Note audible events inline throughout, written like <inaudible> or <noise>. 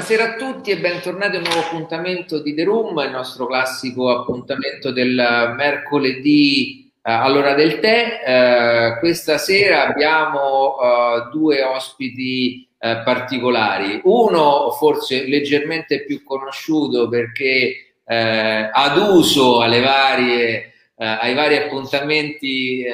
Buonasera a tutti e bentornati a un nuovo appuntamento di The Room, il nostro classico appuntamento del mercoledì eh, all'ora del tè. Eh, questa sera abbiamo eh, due ospiti eh, particolari. Uno forse leggermente più conosciuto perché eh, ad uso alle varie, eh, ai vari appuntamenti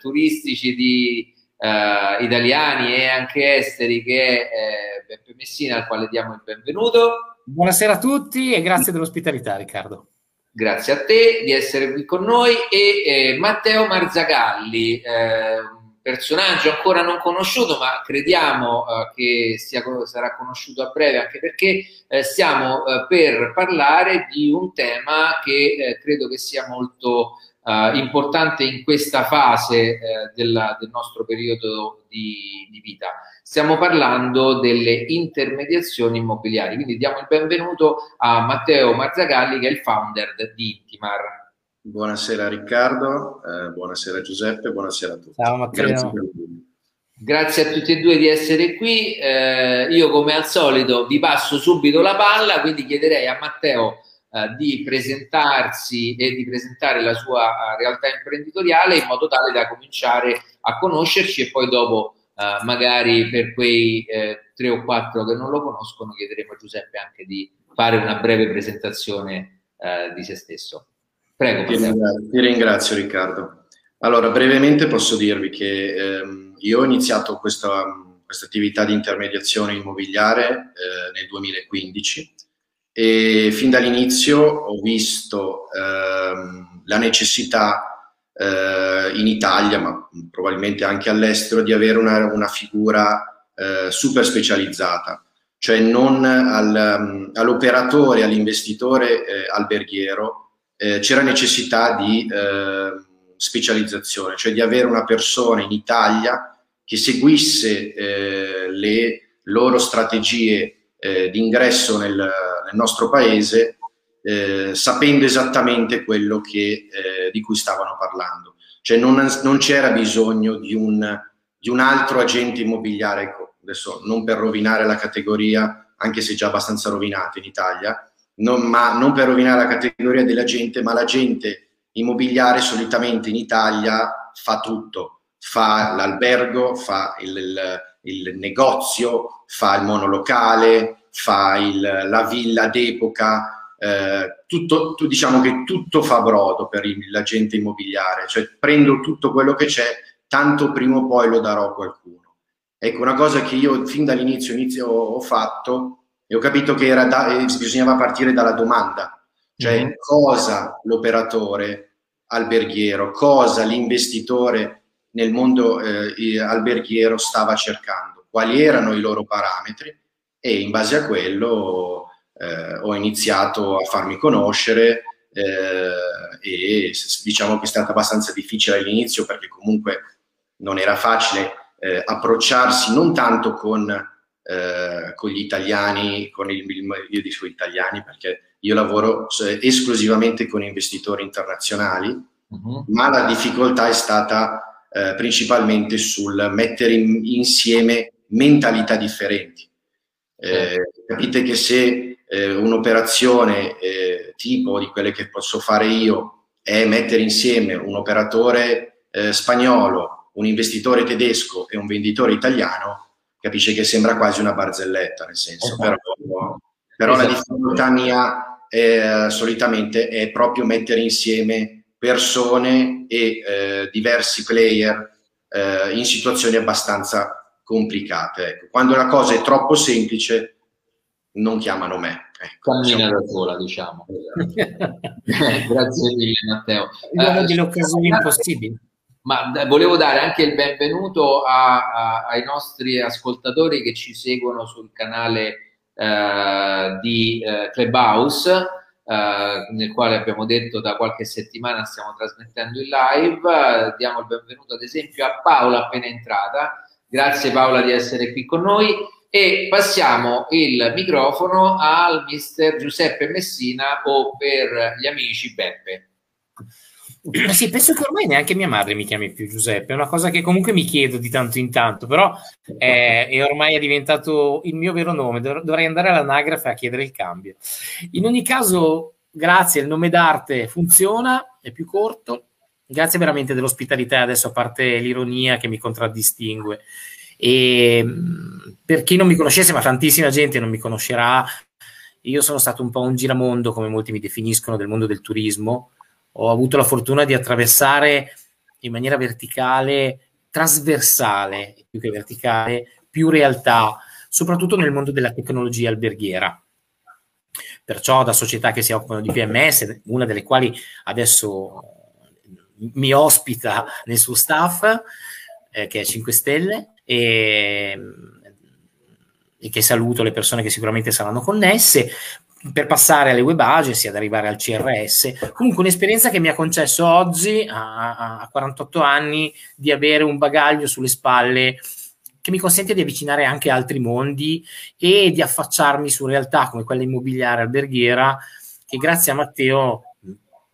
turistici di eh, italiani e anche esteri che è eh, Beppe Messina al quale diamo il benvenuto. Buonasera a tutti e grazie dell'ospitalità Riccardo. Grazie a te di essere qui con noi e eh, Matteo Marzagalli, eh, personaggio ancora non conosciuto ma crediamo eh, che sia, sarà conosciuto a breve anche perché eh, stiamo eh, per parlare di un tema che credo che sia molto Uh, importante in questa fase eh, della, del nostro periodo di, di, vita. Stiamo parlando delle intermediazioni immobiliari, quindi diamo il benvenuto a Matteo Marzagalli che è il founder di Intimar. Buonasera Riccardo, eh, buonasera Giuseppe, buonasera a tutti. Ciao Matteo. Grazie, Grazie a tutti e due di essere qui. Eh, io come al solito vi passo subito la palla, quindi chiederei a Matteo eh, di presentarsi e di presentare la sua uh, realtà imprenditoriale in modo tale da cominciare a conoscerci e poi dopo uh, magari per quei eh, tre o quattro che non lo conoscono chiederemo a Giuseppe anche di fare una breve presentazione di se stesso. Prego. Ti ringrazio, ti ringrazio, Riccardo. Allora, brevemente posso dirvi che ehm, io ho iniziato questa, questa, attività di intermediazione immobiliare eh, nel 2015 e fin dall'inizio ho visto ehm, la necessità eh, in Italia, ma probabilmente anche all'estero, di avere una, una figura eh, super specializzata, cioè non al, um, all'operatore, all'investitore eh, alberghiero, eh, c'era necessità di ehm, specializzazione, cioè di avere una persona in Italia che seguisse eh, le loro strategie eh, di ingresso nel nel nostro paese eh, sapendo esattamente quello che, eh, di cui stavano parlando. Cioè non, non c'era bisogno di un, di un, altro agente immobiliare, ecco, adesso non per rovinare la categoria, anche se già abbastanza rovinata in Italia, non, ma non per rovinare la categoria dell'agente, ma l'agente immobiliare solitamente in Italia fa tutto, fa l'albergo, fa il, il, il negozio, fa il monolocale, fa il, la villa d'epoca, eh, tutto, tu, diciamo che tutto fa brodo per l'agente immobiliare, cioè prendo tutto quello che c'è, tanto prima o poi lo darò a qualcuno. Ecco, una cosa che io fin dall'inizio inizio, ho fatto e ho capito che era da, eh, bisognava partire dalla domanda, cioè mm-hmm. cosa l'operatore alberghiero, cosa l'investitore nel mondo eh, alberghiero stava cercando, quali erano i loro parametri e in base a quello eh, ho iniziato a farmi conoscere eh, e diciamo che è stato abbastanza difficile all'inizio perché comunque non era facile eh, approcciarsi non tanto con, eh, con gli italiani, con il, io dico italiani perché io lavoro esclusivamente con investitori internazionali, uh-huh. ma la difficoltà è stata eh, principalmente sul mettere in, insieme mentalità differenti. Eh, capite che se eh, un'operazione eh, tipo di quelle che posso fare io è mettere insieme un operatore eh, spagnolo, un investitore tedesco e un venditore italiano, capisce che sembra quasi una barzelletta, nel senso, esatto. però, però esatto. la difficoltà mia è, solitamente è proprio mettere insieme persone e eh, diversi player eh, in situazioni abbastanza complicate. Ecco. Quando la cosa è troppo semplice, non chiamano me. Ecco, Cammina da sola, diciamo. Grazie mille, Matteo. Uno eh, delle occasioni impossibili. Ma volevo dare anche il benvenuto a, a, ai nostri ascoltatori che ci seguono sul canale eh, di eh, Clubhouse, eh, nel quale abbiamo detto da qualche settimana stiamo trasmettendo il live. diamo il benvenuto ad esempio a Paola appena entrata, Grazie Paola di essere qui con noi e passiamo il microfono al mister Giuseppe Messina o per gli amici Beppe. Sì, penso che ormai neanche mia madre mi chiami più Giuseppe, è una cosa che comunque mi chiedo di tanto in tanto, però è, è ormai è diventato il mio vero nome, Dov- dovrei andare all'anagrafe a chiedere il cambio. In ogni caso, grazie, il nome d'arte funziona, è più corto, grazie veramente dell'ospitalità, adesso a parte l'ironia che mi contraddistingue. E per chi non mi conoscesse, ma tantissima gente non mi conoscerà, io sono stato un po' un giramondo, come molti mi definiscono, del mondo del turismo ho avuto la fortuna di attraversare in maniera verticale, trasversale più che verticale, più realtà, soprattutto nel mondo della tecnologia alberghiera. Perciò da società che si occupano di PMS, una delle quali adesso mi ospita nel suo staff, eh, che è 5 Stelle, e, e che saluto le persone che sicuramente saranno connesse, per passare alle web agency, ad arrivare al CRS. Comunque un'esperienza che mi ha concesso oggi, a, a 48 anni, di avere un bagaglio sulle spalle che mi consente di avvicinare anche altri mondi e di affacciarmi su realtà come quella immobiliare alberghiera, che grazie a Matteo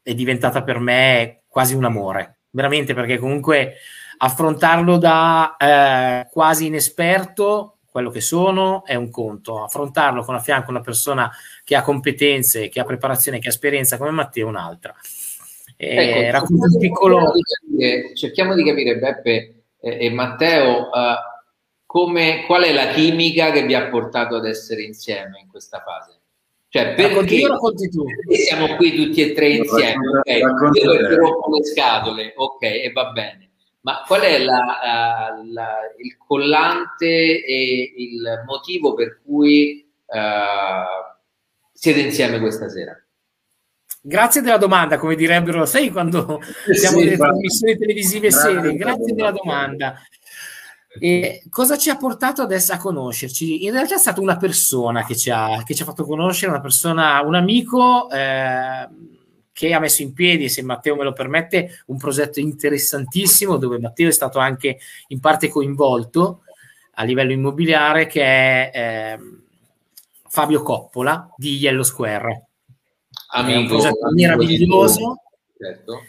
è diventata per me quasi un amore, veramente perché comunque affrontarlo da eh, quasi inesperto quello che sono è un conto, affrontarlo con a fianco una persona che ha competenze, che ha preparazione, che ha esperienza come Matteo è un'altra. Ecco, eh, racconto un piccolo... Di cerchiamo di capire, Beppe e, e Matteo, uh, come, qual è la chimica che vi ha portato ad essere insieme in questa fase? Cioè, perché, io racconti tu. perché siamo qui tutti e tre insieme? Okay. Io rompo le scatole, ok, e va bene. Ma qual è la, uh, la, il collante e il motivo per cui uh, siete insieme questa sera? Grazie della domanda, come direbbero, sai quando siamo sì, nelle trasmissioni televisive serie, grazie della domanda. E cosa ci ha portato adesso a conoscerci? In realtà è stata una persona che ci ha, che ci ha fatto conoscere, una persona, un amico eh, che ha messo in piedi, se Matteo me lo permette, un progetto interessantissimo dove Matteo è stato anche in parte coinvolto a livello immobiliare, che è eh, Fabio Coppola di Yellow Square. Amico, è un progetto meraviglioso. Certo.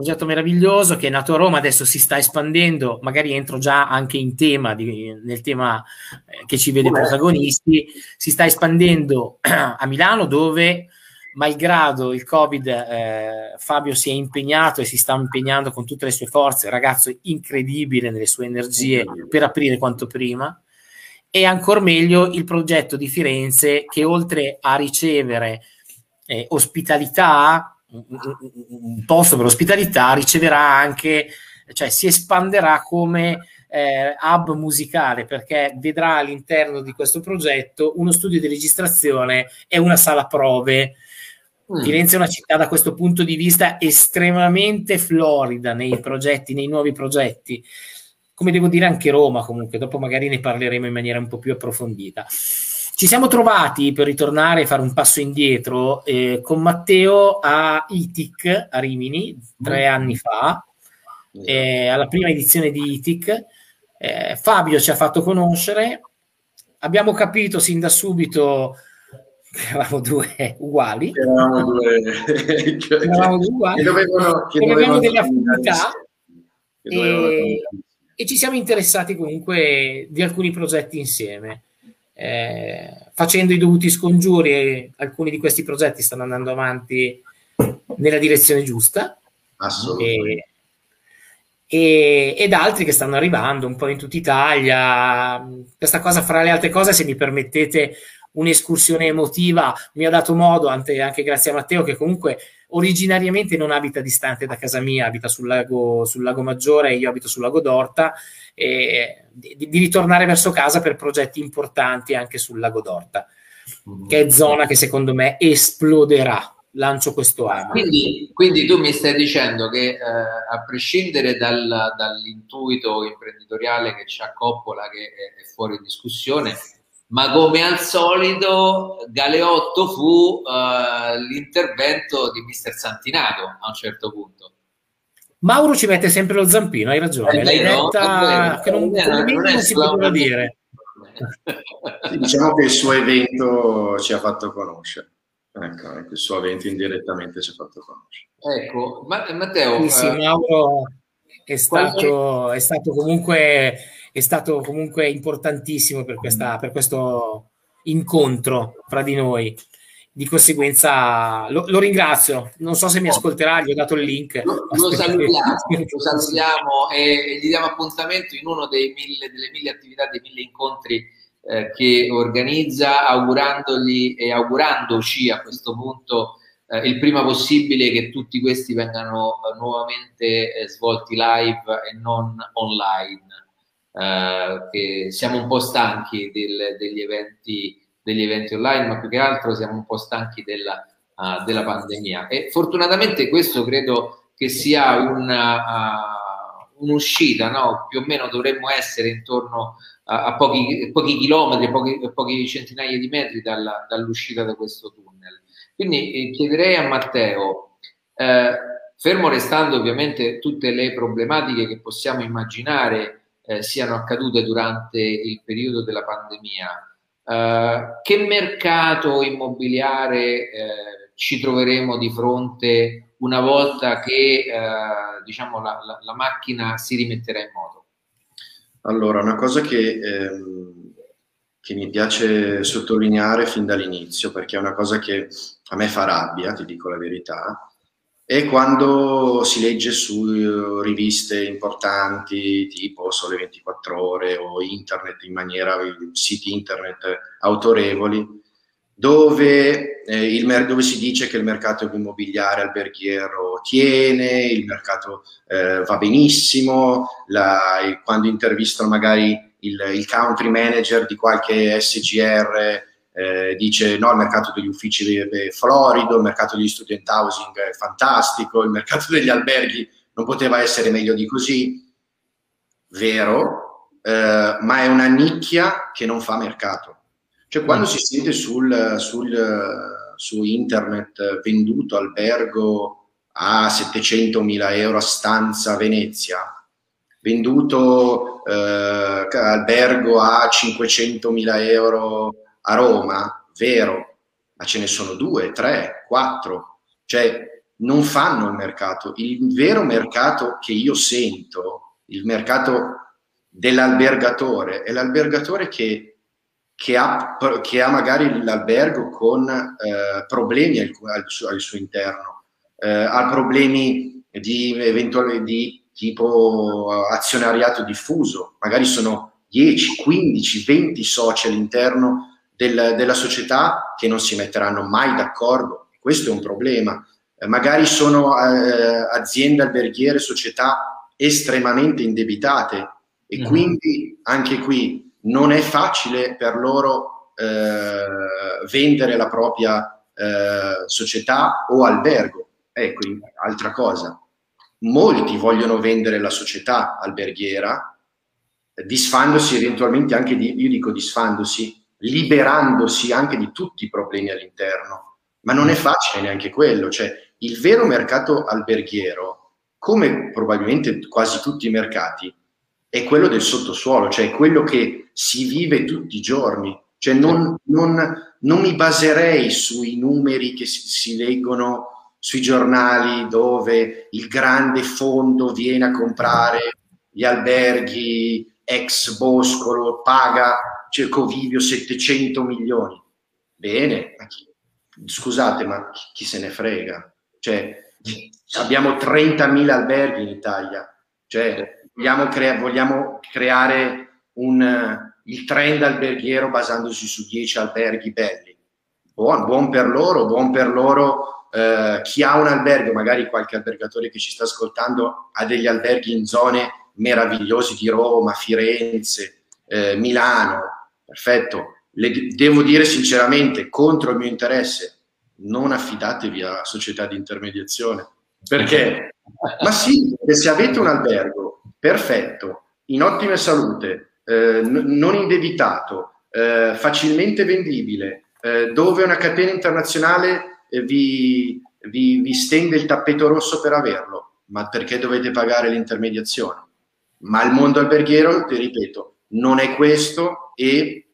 Progetto meraviglioso che è nato a Roma, adesso si sta espandendo, magari entro già anche in tema di, nel tema eh, che ci vede protagonisti, si sta espandendo <clears throat> a Milano dove malgrado il Covid, eh, Fabio si è impegnato e si sta impegnando con tutte le sue forze, ragazzo incredibile nelle sue energie per aprire quanto prima. E ancora meglio il progetto di Firenze che oltre a ricevere eh, ospitalità, un, un posto per ospitalità, riceverà anche, cioè si espanderà come eh, hub musicale perché vedrà all'interno di questo progetto uno studio di registrazione e una sala prove Mm. Firenze è una città da questo punto di vista estremamente florida nei progetti, nei nuovi progetti. Come devo dire anche Roma comunque, dopo magari ne parleremo in maniera un po' più approfondita. Ci siamo trovati per ritornare e fare un passo indietro eh, con Matteo a ITIC a Rimini tre mm. anni fa, eh, alla prima edizione di ITIC. Eh, Fabio ci ha fatto conoscere, abbiamo capito sin da subito eravamo due uguali. Eravamo due, eravamo due uguali. Che dovevano, che avevamo delle affinità. E, e, ci siamo interessati comunque di alcuni progetti insieme. Eh, facendo i dovuti scongiuri, alcuni di questi progetti stanno andando avanti nella direzione giusta. Assolutamente. E, ed altri che stanno arrivando un po' in tutta Italia. Questa cosa, fra le altre cose, se mi permettete, un'escursione emotiva mi ha dato modo, anche, anche, grazie a Matteo, che comunque originariamente non abita distante da casa mia, abita sul lago, sul lago Maggiore e io abito sul lago d'Orta, e di, di, ritornare verso casa per progetti importanti anche sul lago d'Orta, mm-hmm. che è zona che secondo me esploderà. Lancio questo anno. Quindi, quindi tu mi stai dicendo che eh, a prescindere dal, dall'intuito imprenditoriale che c'ha Coppola, che è, è fuori discussione, ma come al solito Galeotto fu uh, l'intervento di mister Santinato a un certo punto. Mauro ci mette sempre lo zampino, hai ragione, l'hai detta che non, non, non, non si poteva dire. diciamo che il suo evento ci ha fatto conoscere. Ecco, ecco, il suo avente indirettamente ci ha fatto conoscere. Ecco, Matteo... Sì, sì, eh, Mauro è stato, è stato, comunque, è stato comunque importantissimo per, questa, per questo incontro fra di noi di conseguenza lo, lo, ringrazio. Non so se mi ascolterà, gli ho dato il link. Lo, lo salutiamo, lo <laughs> salutiamo e, gli diamo appuntamento in uno dei mille, delle mille attività, dei mille incontri eh, che organizza, augurandogli e augurandoci a questo punto eh, il prima possibile che tutti questi vengano eh, nuovamente eh, svolti live e non online. Eh, che siamo un po' stanchi del, degli eventi degli eventi online, ma più che altro siamo un po' stanchi della, uh, della pandemia. E fortunatamente questo credo che sia una, uh, un'uscita, no? più o meno dovremmo essere intorno a, a pochi, pochi, chilometri, pochi, pochi, centinaia di metri dalla, dall'uscita da questo tunnel. Quindi eh, chiederei a Matteo, eh, fermo restando ovviamente tutte le problematiche che possiamo immaginare eh, siano accadute durante il periodo della pandemia, Uh, che mercato immobiliare eh, ci troveremo di fronte una volta che eh, diciamo, la, la, la, macchina si rimetterà in moto? Allora, una cosa che, ehm, che mi piace sottolineare fin dall'inizio, perché è una cosa che a me fa rabbia, ti dico la verità, e quando si legge su eh, riviste importanti tipo Sole 24 Ore o internet in maniera, siti internet autorevoli, dove, eh, il, dove si dice che il mercato immobiliare alberghiero tiene, il mercato eh, va benissimo, la, quando intervistano magari il, il country manager di qualche SGR eh, dice no, il mercato degli uffici è florido, il mercato degli student housing è fantastico, il mercato degli alberghi non poteva essere meglio di così. Vero, eh, ma è una nicchia che non fa mercato. Cioè quando si sente sul, sul, su internet venduto albergo a 700.000 euro a stanza a Venezia, venduto eh, albergo a 500.000 euro a Roma, vero, ma ce ne sono due, tre, quattro, cioè non fanno il mercato. Il vero mercato che io sento, il mercato dell'albergatore, è l'albergatore che, che, ha, che ha, magari l'albergo con eh, problemi al, al, suo, al, suo, interno, eh, ha problemi di, eventuali, di tipo azionariato diffuso, magari sono 10, 15, 20 soci all'interno del, della società che non si metteranno mai d'accordo. Questo è un problema. Eh, magari sono eh, aziende alberghiere, società estremamente indebitate e mm. quindi anche qui non è facile per loro eh, vendere la propria eh, società o albergo. Ecco, altra cosa. Molti vogliono vendere la società alberghiera, disfandosi eventualmente anche di, io dico disfandosi, liberandosi anche di tutti i problemi all'interno. Ma non è facile neanche quello, cioè il vero mercato alberghiero, come probabilmente quasi tutti i mercati, è quello del sottosuolo, cioè quello che si vive tutti i giorni. Cioè non, non, non mi baserei sui numeri che si, si leggono sui giornali dove il grande fondo viene a comprare gli alberghi ex Boscolo, paga Cercovivio 700 milioni. Bene, scusate, ma chi, chi, se ne frega? Cioè, abbiamo 30.000 alberghi in Italia, cioè, vogliamo, crea- vogliamo creare un, il trend alberghiero basandosi su 10 alberghi belli. Buon, buon per loro, buon per loro. Eh, chi ha un albergo, magari qualche albergatore che ci sta ascoltando, ha degli alberghi in zone meravigliose di Roma, Firenze, eh, Milano, Perfetto. Le devo dire sinceramente, contro il mio interesse, non affidatevi a società di intermediazione. Perché? <laughs> Ma sì, se avete un albergo perfetto, in ottima salute, eh, n- non indebitato, eh, facilmente vendibile, eh, dove una catena internazionale eh, vi, vi, vi stende il tappeto rosso per averlo, ma perché dovete pagare l'intermediazione? Ma il mondo alberghiero, ti ripeto, non è questo e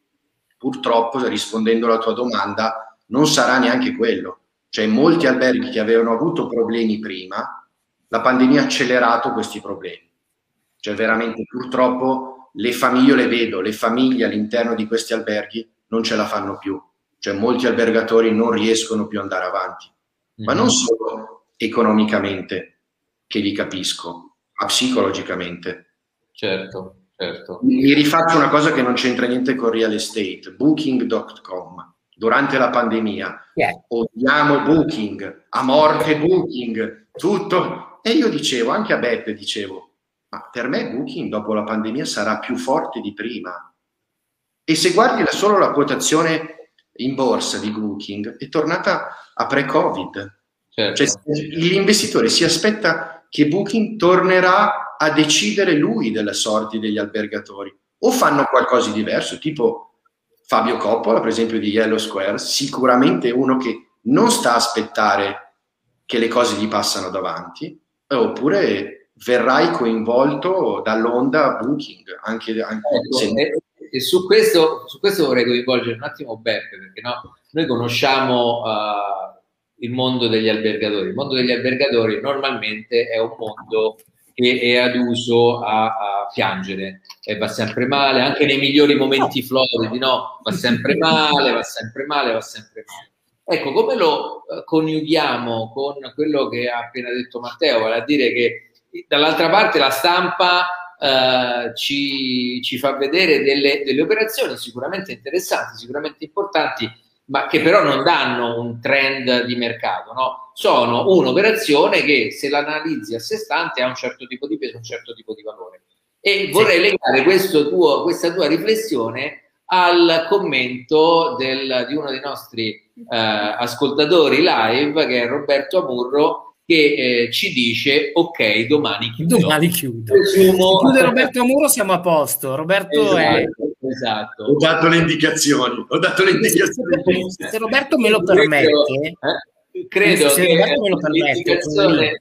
purtroppo, rispondendo alla tua domanda, non sarà neanche quello. Cioè molti alberghi che avevano avuto problemi prima, la pandemia ha accelerato questi problemi. Cioè veramente purtroppo le famiglie, io le vedo, le famiglie all'interno di questi alberghi non ce la fanno più. Cioè molti albergatori non riescono più ad andare avanti. Mm-hmm. Ma non solo economicamente, che li capisco, ma psicologicamente. Certo, certo. Mi rifaccio una cosa che non c'entra niente con real estate, booking.com durante la pandemia. Yeah. Odiamo Booking, a morte Booking, tutto. E io dicevo, anche a Beppe dicevo, ma per me Booking dopo la pandemia sarà più forte di prima. E se guardi la, solo la quotazione in borsa di Booking, è tornata a pre-Covid. Certo. Cioè, l'investitore si aspetta che Booking tornerà a decidere lui delle sorti degli albergatori. O fanno qualcosa di diverso, tipo Fabio Coppola, per esempio di Yellow Square, sicuramente uno che non sta a aspettare che le cose gli passano davanti, oppure verrai coinvolto dall'onda Booking. Anche, anche ecco, se... e, e su, questo, su, questo, vorrei coinvolgere un attimo Beppe, perché no, noi conosciamo uh, il mondo degli albergatori. Il mondo degli albergatori normalmente è un mondo che è ad uso a, a piangere e va sempre male, anche nei migliori momenti floridi, no? Va sempre <laughs> male, va sempre male, va sempre male. Ecco, come lo eh, coniughiamo con quello che ha appena detto Matteo, vale a dire che dall'altra parte la stampa eh, ci, ci, fa vedere delle, delle operazioni sicuramente interessanti, sicuramente importanti, ma che però non danno un trend di mercato, no? sono un'operazione che se l'analizzi a sé stante ha un certo tipo di peso, un certo tipo di valore. E vorrei legare tuo, questa tua riflessione al commento del, di uno dei nostri eh, ascoltatori live, che è Roberto Amurro, che eh, ci dice ok domani chiudo domani chiudo. Presumo... chiude Roberto Amuro siamo a posto. Roberto esatto, è esatto ho dato le indicazioni ho dato le indicazioni. se Roberto me lo permette eh? credo se che Roberto me lo permette l'indicazione,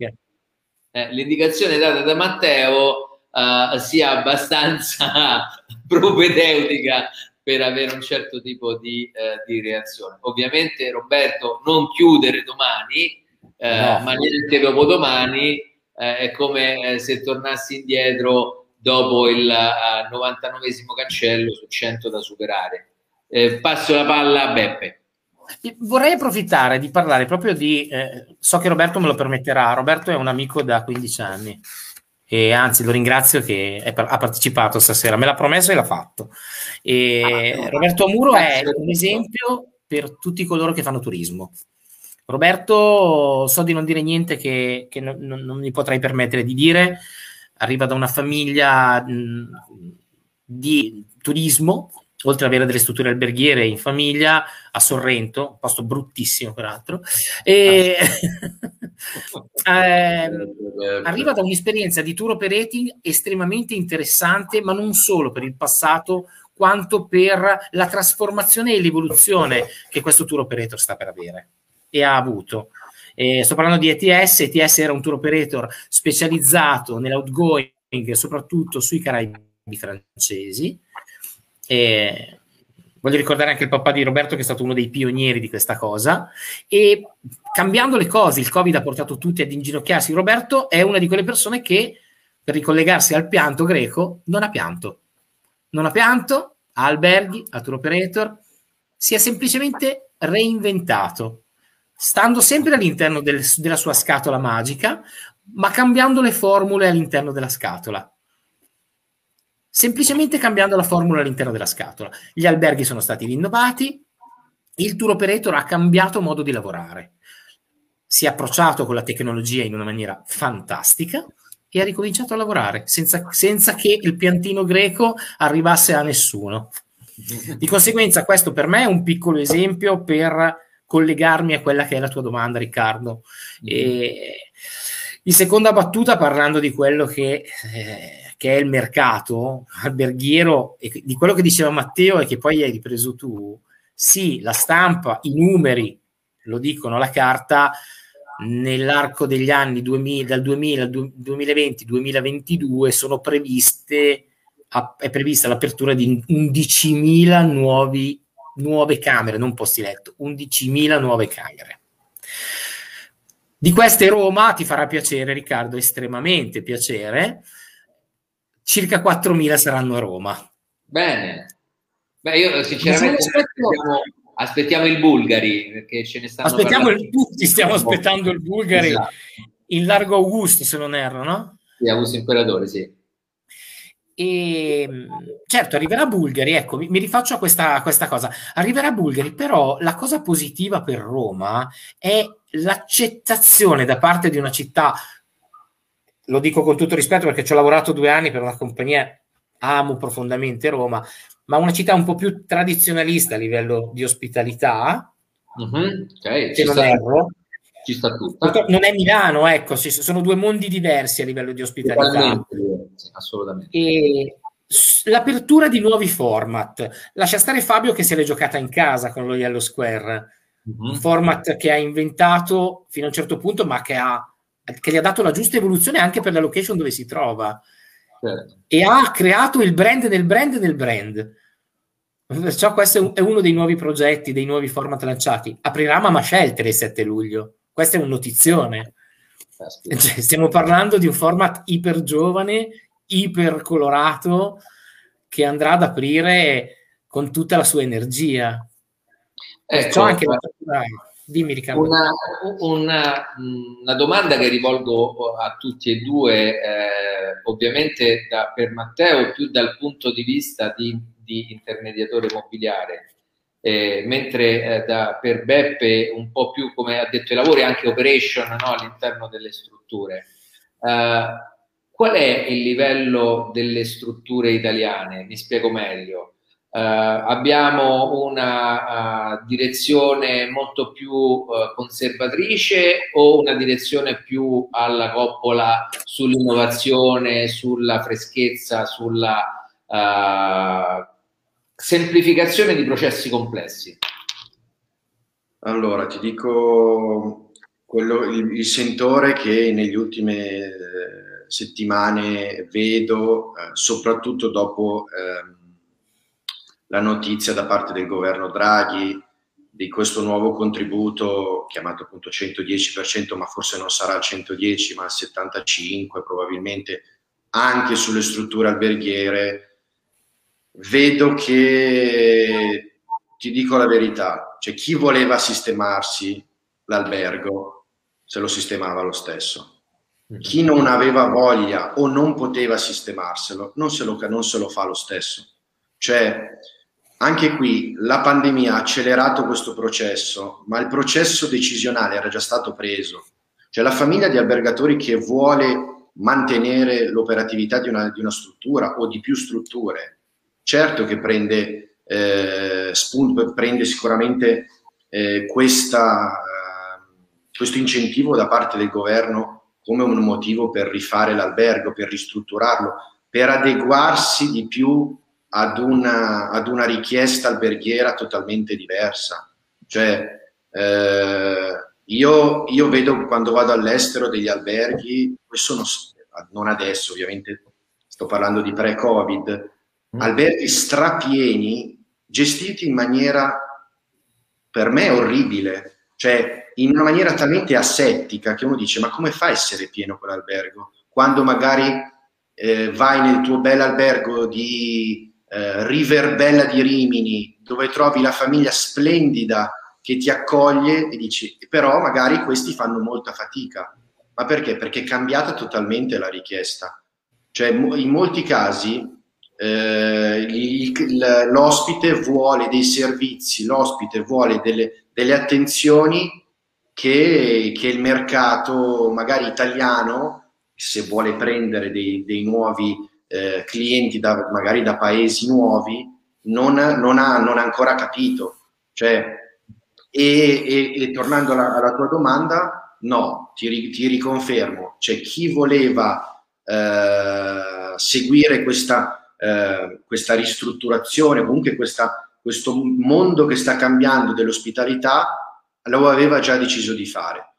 eh, l'indicazione data da Matteo uh, sia abbastanza <laughs> propedeutica per avere un certo tipo di, uh, di reazione. Ovviamente Roberto non chiudere domani eh, no. ma neanche dopodomani eh, è come eh, se tornassi indietro dopo il uh, 99 cancello su 100 da superare. Eh, passo la palla a Beppe. Vorrei approfittare di parlare proprio di, eh, so che Roberto me lo permetterà, Roberto è un amico da 15 anni e anzi lo ringrazio che è, ha partecipato stasera, me l'ha promesso e l'ha fatto. E ah, Roberto Amuro è un esempio per tutti coloro che fanno turismo. Roberto, so di non dire niente che, che non, non, mi potrei permettere di dire, arriva da una famiglia mh, di turismo, oltre ad avere delle strutture alberghiere in famiglia, a Sorrento, un posto bruttissimo peraltro, e <laughs> eh, arriva da un'esperienza di tour operating estremamente interessante, ma non solo per il passato, quanto per la trasformazione e l'evoluzione che questo tour operator sta per avere e ha avuto. Eh, sto parlando di ETS, ETS era un tour operator specializzato nell'outgoing, soprattutto sui Caraibi francesi. E voglio ricordare anche il papà di Roberto che è stato uno dei pionieri di questa cosa. E cambiando le cose il covid ha portato tutti ad inginocchiarsi. Roberto è una di quelle persone che per ricollegarsi al pianto greco non ha pianto. Non ha pianto ha alberghi, ha tour operator si è semplicemente reinventato stando sempre all'interno del, della sua scatola magica, ma cambiando le formule all'interno della scatola. Semplicemente cambiando la formula all'interno della scatola. Gli alberghi sono stati rinnovati, il tour operator ha cambiato modo di lavorare. Si è approcciato con la tecnologia in una maniera fantastica e ha ricominciato a lavorare senza, senza che il piantino greco arrivasse a nessuno. Di conseguenza, questo per me è un piccolo esempio per collegarmi a quella che è la tua domanda, Riccardo. Mm-hmm. E in seconda battuta, parlando di quello che, eh, che, è il mercato alberghiero e di quello che diceva Matteo e che poi hai ripreso tu, sì, la stampa, i numeri lo dicono, la carta nell'arco degli anni 2000, dal 2000 al 2020-2022 sono previste è prevista l'apertura di 11.000 nuovi nuove camere, non posti letto, 11.000 nuove camere. Di queste Roma ti farà piacere, Riccardo, estremamente piacere. Circa 4.000 saranno a Roma. Bene. Beh, io sinceramente aspettiamo, aspettiamo, il Bulgari perché ce ne stanno Aspettiamo il, tutti stiamo aspettando il Bulgari esatto. in largo Augusto, se non erro, no? Sì, Augusto Imperatore, sì. E certo, arriverà Bulgari, ecco, mi, mi rifaccio a questa, questa, cosa. Arriverà Bulgari, però la cosa positiva per Roma è l'accettazione da parte di una città, lo dico con tutto rispetto perché ci ho lavorato due anni per una compagnia, amo profondamente Roma, ma una città un po' più tradizionalista a livello di ospitalità, mm-hmm, okay, se non erro. Ci sta tutto. Non è Milano, ecco, sono due mondi diversi a livello di ospitalità. Assolutamente. E l'apertura di nuovi format. Lascia stare Fabio che se l'è giocata in casa con lo Yellow Square, mm-hmm. un format che ha inventato fino a un certo punto, ma che, ha, che gli ha dato la giusta evoluzione anche per la location dove si trova. Certo. E ha creato il brand nel brand nel brand. Perciò questo è uno dei nuovi progetti, dei nuovi format lanciati. Aprirà Mama Shelter il 7 luglio. Questa è un notizione. Cioè, stiamo parlando di un format iper giovane, iper colorato, che andrà ad aprire con tutta la sua energia. Ecco, anche la... Dimmi Riccardo. Una, una, una, domanda che rivolgo a tutti e due, eh, ovviamente da, per Matteo più dal punto di vista di, di intermediatore immobiliare eh, mentre eh, da, per Beppe un po' più come ha detto i lavori, anche operation no, all'interno delle strutture. Uh, qual è il livello delle strutture italiane? Mi spiego meglio. Uh, abbiamo una uh, direzione molto più uh, conservatrice o una direzione più alla coppola sull'innovazione, sulla freschezza, sulla semplificazione di processi complessi? Allora, ti dico quello, il, il, sentore che negli ultime eh, settimane vedo, eh, soprattutto dopo eh, la notizia da parte del governo Draghi di questo nuovo contributo chiamato appunto 110%, ma forse non sarà il 110, ma il 75 probabilmente anche sulle strutture alberghiere vedo che, ti dico la verità, cioè chi voleva sistemarsi l'albergo se lo sistemava lo stesso. Mm-hmm. Chi non aveva voglia o non poteva sistemarselo non se lo, non se lo fa lo stesso. Cioè, anche qui la pandemia ha accelerato questo processo, ma il processo decisionale era già stato preso. Cioè la famiglia di albergatori che vuole mantenere l'operatività di una, di una struttura o di più strutture certo che prende, eh, spunto, prende sicuramente eh, questa, eh, questo incentivo da parte del governo come un motivo per rifare l'albergo, per ristrutturarlo, per adeguarsi di più ad una, ad una richiesta alberghiera totalmente diversa. Cioè, eh, io, io, vedo quando vado all'estero degli alberghi, sono, non adesso ovviamente, sto parlando di pre-Covid, Mm. alberghi strapieni gestiti in maniera per me orribile, cioè in una maniera talmente asettica che uno dice ma come fa a essere pieno quell'albergo? Quando magari eh, vai nel tuo bel albergo di eh, Riverbella di Rimini dove trovi la famiglia splendida che ti accoglie e dici però magari questi fanno molta fatica. Ma perché? Perché è cambiata totalmente la richiesta. Cioè in molti casi eh, il, l'ospite vuole dei servizi, l'ospite vuole delle, delle attenzioni che, che, il mercato magari italiano, se vuole prendere dei, dei nuovi eh, clienti da, magari da paesi nuovi, non, non, ha, non ha ancora capito. Cioè, e, e, e, tornando alla, alla, tua domanda, no, ti, ti riconfermo, c'è chi voleva eh, seguire questa eh, questa ristrutturazione, comunque questa, questo mondo che sta cambiando dell'ospitalità, lo aveva già deciso di fare.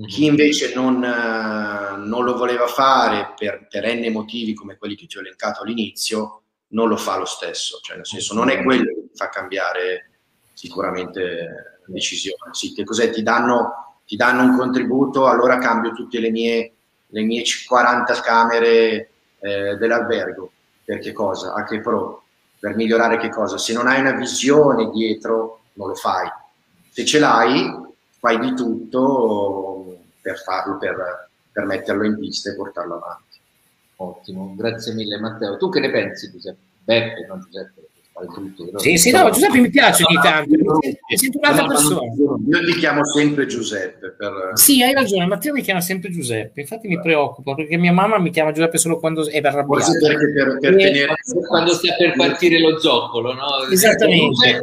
Mm-hmm. Chi invece non, eh, non, lo voleva fare per, per n motivi come quelli che ti ho elencato all'inizio, non lo fa lo stesso, cioè nel senso non è quello che fa cambiare sicuramente decisione. Sì, che cos'è? Ti danno, ti danno un contributo, allora cambio tutte le mie, le mie 40 camere eh, dell'albergo. Per che cosa? A che pro? Per migliorare che cosa? Se non hai una visione dietro, non lo fai. Se ce l'hai, fai di tutto per farlo, per, per metterlo in pista e portarlo avanti. Ottimo, grazie mille Matteo. Tu che ne pensi Giuseppe? Beppe, non Giuseppe tutto. Sì, sì, no, Giuseppe mi piace ogni tanto, mi sento un'altra persona. Io ti chiamo sempre Giuseppe. Per... Sì, hai ragione, Matteo mi chiama sempre Giuseppe, infatti mi preoccupo perché mia mamma mi chiama Giuseppe solo quando è arrabbiata. Forse perché per, per e... tenere... Quando sta per partire lo zoccolo, no? Esattamente.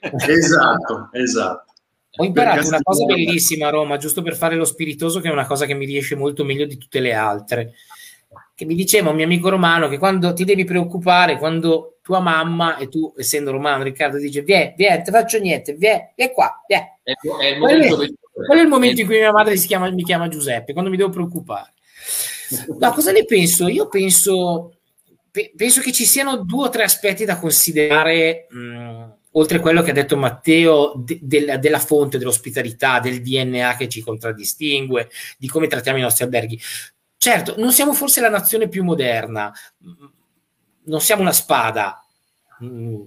<laughs> esatto, esatto. Ho imparato una cosa bellissima a Roma, giusto per fare lo spiritoso, che è una cosa che mi riesce molto meglio di tutte le altre. Che mi diceva un mio amico romano che quando ti devi preoccupare, quando tua mamma e tu, essendo romano, Riccardo, dice: Vieni, vieni, ti faccio niente, vieni, vieni qua. Vieni. È, è il quello, è, quello è il momento in cui mia madre chiama, mi chiama Giuseppe, quando mi devo preoccupare. Ma cosa ne penso? Io penso, pe- penso che ci siano due o tre aspetti da considerare. Mh, oltre a quello che ha detto Matteo de- de- della fonte dell'ospitalità, del DNA che ci contraddistingue, di come trattiamo i nostri alberghi. Certo, non siamo forse la nazione più moderna, non siamo una spada, mm,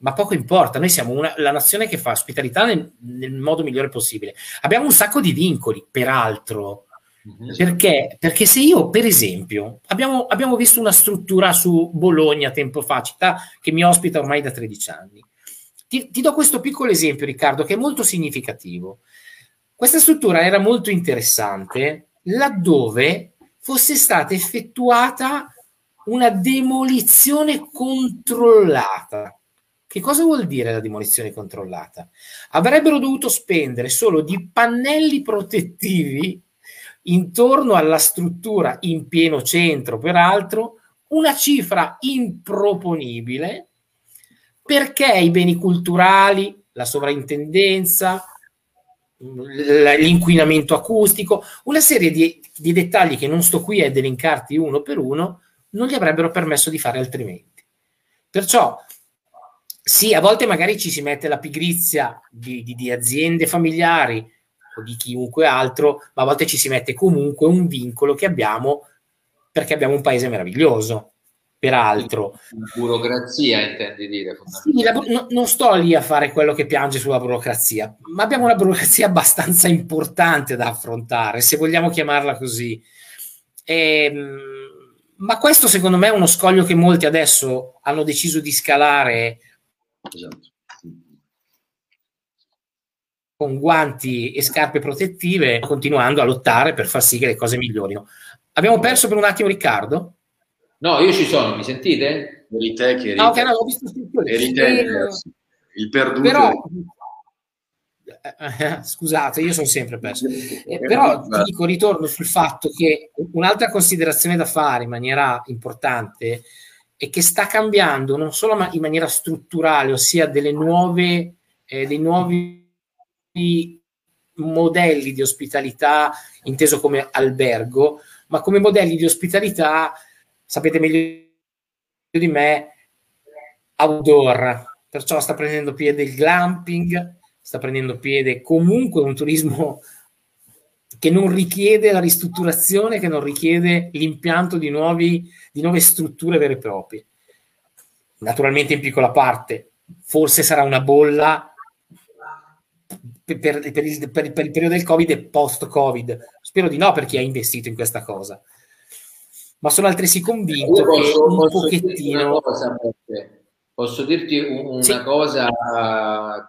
ma poco importa, noi siamo una, la nazione che fa ospitalità nel, nel, modo migliore possibile. Abbiamo un sacco di vincoli, peraltro, mm-hmm. perché, perché se io, per esempio, abbiamo, abbiamo, visto una struttura su Bologna tempo fa, città che mi ospita ormai da 13 anni. Ti, ti do questo piccolo esempio, Riccardo, che è molto significativo. Questa struttura era molto interessante laddove fosse stata effettuata una demolizione controllata. Che cosa vuol dire la demolizione controllata? Avrebbero dovuto spendere solo di pannelli protettivi intorno alla struttura in pieno centro, peraltro, una cifra improponibile perché i beni culturali, la sovrintendenza, l'inquinamento acustico, una serie di, di, dettagli che non sto qui a elencarti uno per uno, non gli avrebbero permesso di fare altrimenti. Perciò, sì, a volte magari ci si mette la pigrizia di, di, di aziende familiari o di chiunque altro, ma a volte ci si mette comunque un vincolo che abbiamo perché abbiamo un paese meraviglioso. Peraltro, burocrazia intendi dire? Sì, la, no, non sto lì a fare quello che piange sulla burocrazia, ma abbiamo una burocrazia <laughs> abbastanza importante da affrontare, se vogliamo chiamarla così. E, ehm, ma questo secondo me è uno scoglio che molti adesso hanno deciso di scalare esatto. con guanti e scarpe protettive, continuando a lottare per far sì che le cose migliorino. Abbiamo perso per un attimo Riccardo? No, io ci sono, mi sentite? Eri te che eri, ah, okay, no, ho visto eri te, eh, il perduto. Però, eh, scusate, io sono sempre perso. Eh, però ti dico, ritorno sul fatto che un'altra considerazione da fare in maniera importante è che sta cambiando non solo in maniera strutturale, ossia delle nuove, eh, dei nuovi modelli di ospitalità inteso come albergo, ma come modelli di ospitalità, sapete meglio di me, outdoor. Perciò sta prendendo piede il glamping, sta prendendo piede comunque un turismo che non richiede la ristrutturazione, che non richiede l'impianto di, nuovi, di nuove strutture vere e proprie. Naturalmente in piccola parte, forse sarà una bolla per, per, per, il, per, il, periodo del Covid e post-Covid. Spero di no per chi ha investito in questa cosa. Ma sono altresì convinto posso, che un pochettino... Cosa, Posso dirti una sì. cosa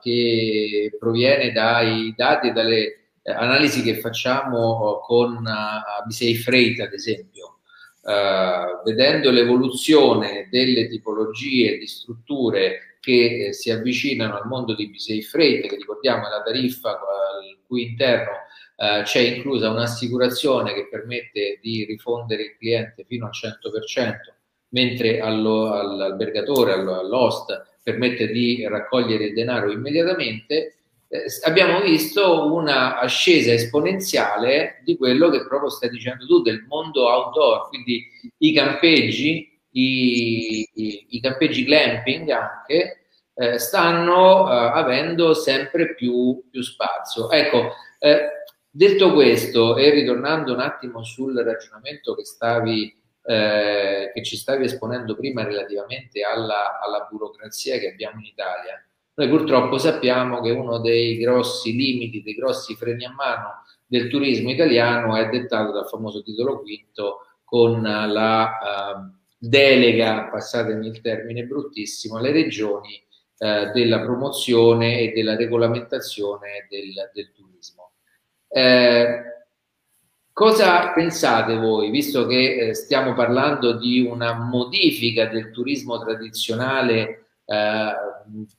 che proviene dai dati e dalle eh, analisi che facciamo con uh, Safe Freight, ad esempio, uh, vedendo l'evoluzione delle tipologie di strutture che eh, si avvicinano al mondo di Safe Freight, che ricordiamo è la tariffa al cui interno uh, c'è inclusa un'assicurazione che permette di rifondere il cliente fino al 100% mentre allo, all'albergatore, all'host, permette di raccogliere il denaro immediatamente, eh, abbiamo visto una ascesa esponenziale di quello che proprio stai dicendo tu, del mondo outdoor, quindi i campeggi, i, i, i campeggi glamping anche, eh, stanno eh, avendo sempre più, più spazio. Ecco, eh, detto questo e ritornando un attimo sul ragionamento che, stavi, eh, che ci stavi esponendo prima relativamente alla, alla burocrazia che abbiamo in Italia, noi purtroppo sappiamo che uno dei grossi limiti, dei grossi freni a mano del turismo italiano è dettato dal famoso titolo quinto con la uh, delega, passatemi il termine bruttissimo, alle regioni uh, della promozione e della regolamentazione del, del. Eh, cosa pensate voi, visto che eh, stiamo parlando di una modifica del turismo tradizionale eh,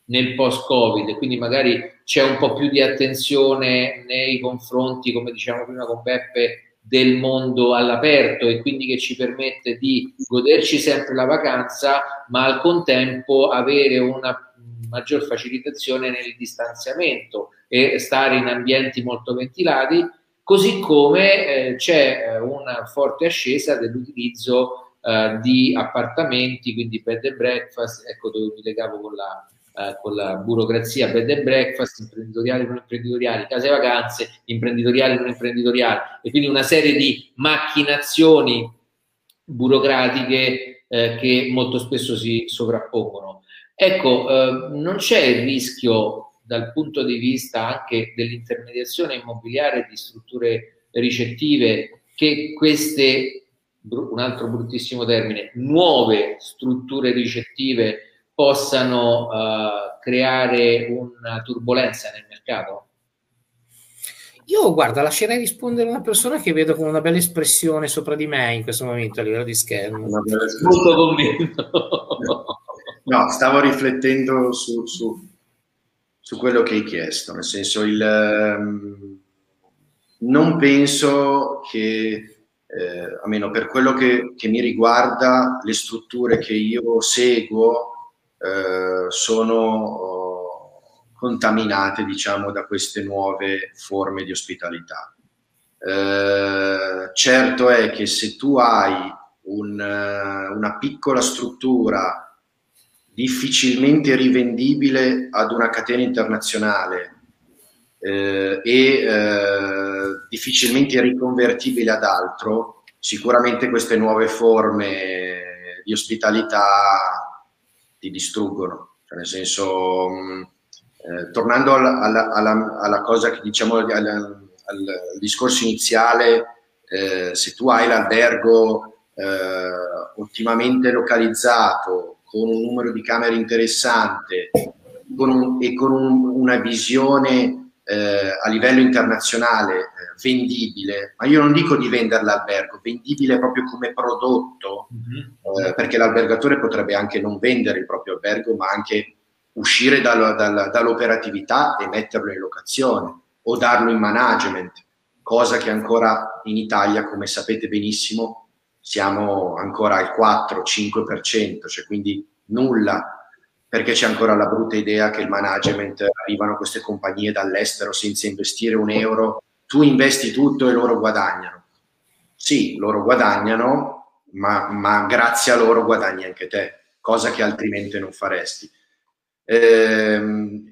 nel post-Covid, quindi magari c'è un po' più di attenzione nei confronti, come diciamo prima con Beppe, del mondo all'aperto e quindi che ci permette di goderci sempre la vacanza, ma al contempo avere una maggior facilitazione nel distanziamento e stare in ambienti molto ventilati, così come eh, c'è eh, una forte ascesa dell'utilizzo uh, di appartamenti, quindi bed and breakfast, ecco dove mi legavo con la, uh, con la burocrazia, bed and breakfast, imprenditoriali, non imprenditoriali, case vacanze, imprenditoriali, non imprenditoriali, e quindi una serie di macchinazioni burocratiche eh, che molto spesso si sovrappongono. Ecco, eh, non c'è il rischio dal punto di vista anche dell'intermediazione immobiliare di strutture ricettive che queste un altro bruttissimo termine, nuove strutture ricettive possano uh, creare una turbolenza nel mercato? Io, guarda, lascerei rispondere una persona che vedo con una bella espressione sopra di me in questo momento a livello di schermo. Molto convinto. No, stavo riflettendo su, su, su, quello che hai chiesto, nel senso il... Um, non penso che eh, almeno per quello che, che, mi riguarda, le strutture che io seguo eh, sono oh, contaminate, diciamo, da queste nuove forme di ospitalità. Eh, certo è che se tu hai un, una piccola struttura difficilmente rivendibile ad una catena internazionale eh, e eh, difficilmente riconvertibile ad altro, sicuramente queste nuove forme di ospitalità ti distruggono. Cioè, nel senso, mh, eh, tornando alla, alla, alla, alla, cosa che diciamo al, al, al discorso iniziale, eh, se tu hai l'albergo eh, ottimamente localizzato, con un numero di camere interessante con un, e con un, una visione eh, a livello internazionale eh, vendibile, ma io non dico di vendere l'albergo, vendibile proprio come prodotto, mm-hmm. eh, perché l'albergatore potrebbe anche non vendere il proprio albergo, ma anche uscire dal, dal, dall'operatività e metterlo in locazione o darlo in management, cosa che ancora in Italia, come sapete benissimo, siamo ancora al 4-5%, cioè quindi nulla perché c'è ancora la brutta idea che il management arrivano queste compagnie dall'estero senza investire un euro, tu investi tutto e loro guadagnano. Sì, loro guadagnano, ma, ma grazie a loro guadagni anche te, cosa che altrimenti non faresti. Eh,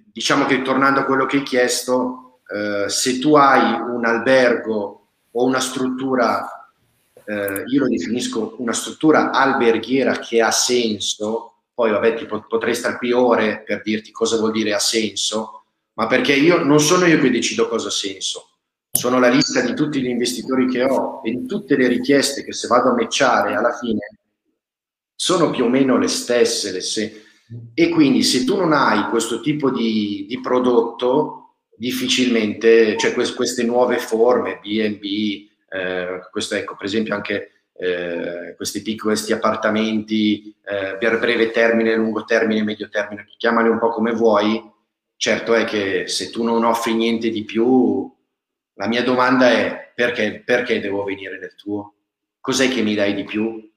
diciamo che tornando a quello che hai chiesto, eh, se tu hai un albergo o una struttura, eh, io lo definisco una struttura alberghiera che ha senso, poi vabbè ti potrei stare qui ore per dirti cosa vuol dire ha senso, ma perché io non sono io che decido cosa ha senso, sono la lista di tutti gli investitori che ho e di tutte le richieste che se vado a matchare alla fine sono più o meno le stesse. Le se- e quindi se tu non hai questo tipo di, di prodotto, difficilmente, cioè queste nuove forme, BNB, eh, questo ecco, per esempio anche eh, questi piccoli questi appartamenti eh, per breve termine, lungo termine, medio termine, chiamali un po' come vuoi. Certo è che se tu non offri niente di più, la mia domanda è perché, perché devo venire nel tuo? Cos'è che mi dai di più?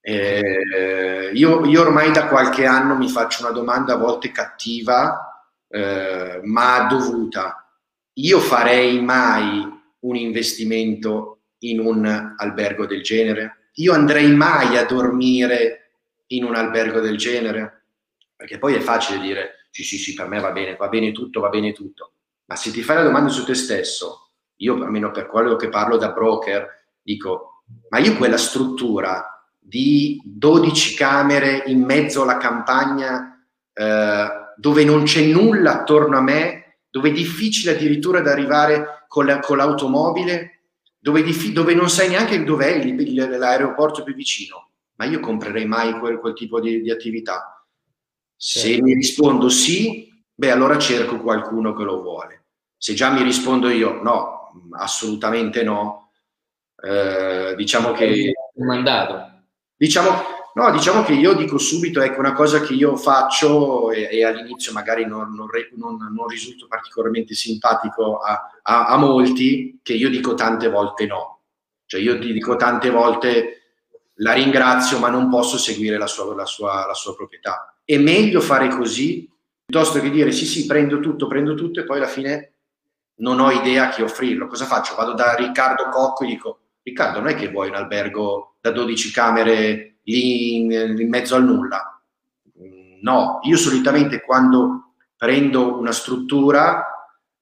Eh, io, io, ormai da qualche anno mi faccio una domanda a volte cattiva, eh, ma dovuta. Io farei mai un investimento in un albergo del genere? Io andrei mai a dormire in un albergo del genere? Perché poi è facile dire sì, sì, sì, per me va bene, va bene tutto, va bene tutto. Ma se ti fai la domanda su te stesso, io almeno per quello che parlo da broker, dico, ma io quella struttura di 12 camere in mezzo alla campagna eh, dove non c'è nulla attorno a me, dove è difficile addirittura ad arrivare con, la, con l'automobile, dove, dove, non sai neanche dov'è il, il, l'aeroporto più vicino, ma io comprerei mai quel, quel tipo di, di attività. Se certo. mi rispondo sì, beh, allora cerco qualcuno che lo vuole. Se già mi rispondo io no, assolutamente no, eh, diciamo che... Mandato. Diciamo, no, diciamo che io dico subito, ecco, una cosa che io faccio e, e all'inizio magari non, non, non, non, risulto particolarmente simpatico a, a, a, molti, che io dico tante volte no. Cioè io ti dico tante volte la ringrazio, ma non posso seguire la sua, la sua, la sua proprietà. È meglio fare così piuttosto che dire sì, sì, prendo tutto, prendo tutto e poi alla fine non ho idea che offrirlo. Cosa faccio? Vado da Riccardo Cocco e dico Riccardo, non è che vuoi un albergo da 12 camere lì in, in mezzo al nulla? No, io solitamente quando prendo una struttura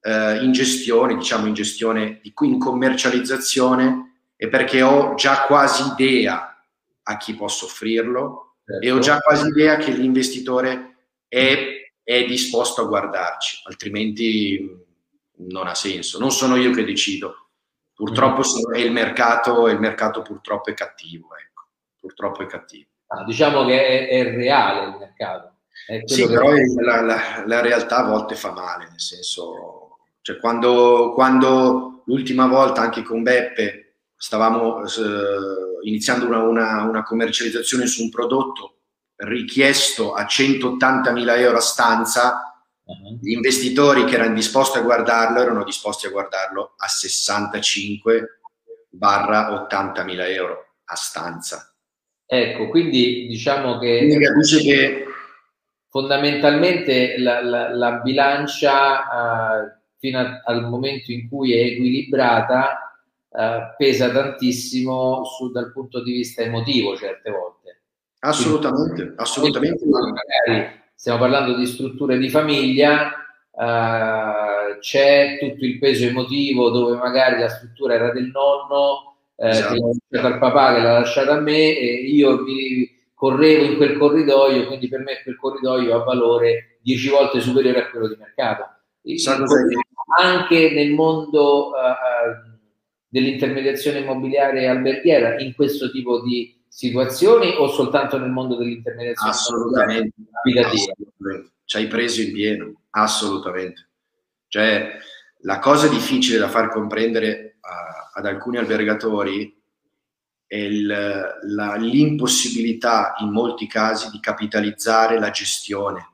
eh, in gestione, diciamo in gestione, in commercializzazione, è perché ho già quasi idea a chi posso offrirlo certo. e ho già quasi idea che l'investitore è, è disposto a guardarci, altrimenti non ha senso. Non sono io che decido Purtroppo mm. è il mercato, il mercato purtroppo è cattivo, ecco. Purtroppo è cattivo. Ah, diciamo che è, è, reale il mercato. Sì, però è... la, la, la, realtà a volte fa male, nel senso, cioè quando, quando l'ultima volta anche con Beppe stavamo eh, iniziando una, una, una commercializzazione su un prodotto richiesto a 180.000 euro a stanza, Uh-huh. Gli investitori che erano disposti a guardarlo erano disposti a guardarlo a 65 barra 80 mila euro a stanza. Ecco, quindi diciamo che, quindi capisce che fondamentalmente la, la, la bilancia uh, fino a, al momento in cui è equilibrata uh, pesa tantissimo su, dal punto di vista emotivo certe volte. Assolutamente, quindi, assolutamente. Magari stiamo parlando di strutture di famiglia, eh, c'è tutto il peso emotivo dove magari la struttura era del nonno, eh, esatto. che l'ha lasciata al papà, che l'ha lasciata a me, e io mi correvo in quel corridoio, quindi per me quel corridoio ha valore 10 volte superiore a quello di mercato. Anche nel mondo uh, dell'intermediazione immobiliare alberghiera, in questo tipo di situazioni o soltanto nel mondo dell'intermediazione? Assolutamente. assolutamente. Ci hai preso in pieno, assolutamente. Cioè, la cosa difficile da far comprendere uh, ad alcuni albergatori il, la, l'impossibilità in molti casi di capitalizzare la gestione.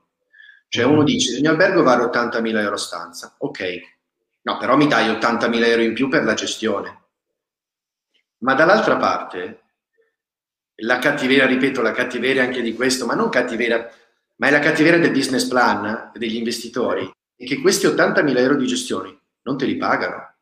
Cioè uno dice, il mio albergo vale 80.000 euro a stanza, ok, no, però mi dai 80.000 euro in più per la gestione. Ma dall'altra parte la cattiveria, ripeto, la cattiveria anche di questo, ma non cattiveria, ma è la cattiveria del business plan degli investitori, è che questi 80.000 euro di gestione non te li pagano,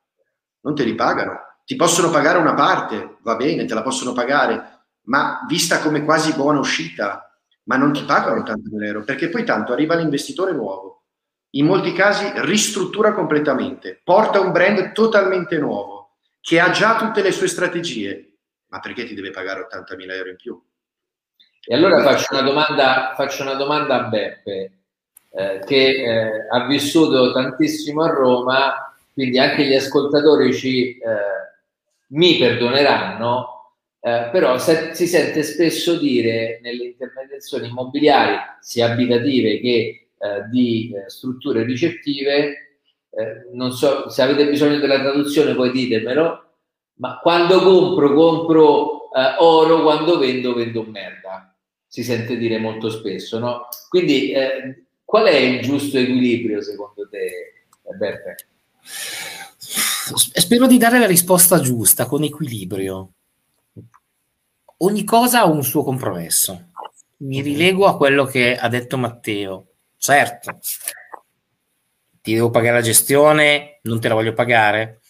non te li pagano. Ti possono pagare una parte, va bene, te la possono pagare, ma vista come quasi buona uscita, ma non ti pagano 80.000 euro, perché poi tanto arriva l'investitore nuovo, in molti casi ristruttura completamente, porta un brand totalmente nuovo, che ha già tutte le sue strategie, ma perché ti deve pagare 80.000 euro in più? E allora faccio una domanda, faccio una domanda a Beppe, eh, che eh, ha vissuto tantissimo a Roma, quindi anche gli ascoltatori ci, eh, mi perdoneranno, eh, però se, si sente spesso dire nelle intermediazioni immobiliari, sia abitative che eh, di eh, strutture ricettive, non so se avete bisogno della traduzione, poi ditemelo, ma quando compro, compro eh, oro, quando vendo, vendo merda. Si sente dire molto spesso, no? Quindi, eh, qual è il giusto equilibrio secondo te, Beppe? Spero di dare la risposta giusta, con equilibrio. Ogni cosa ha un suo compromesso. Mi rilego a quello che ha detto Matteo. Certo, ti devo pagare la gestione, non te la voglio pagare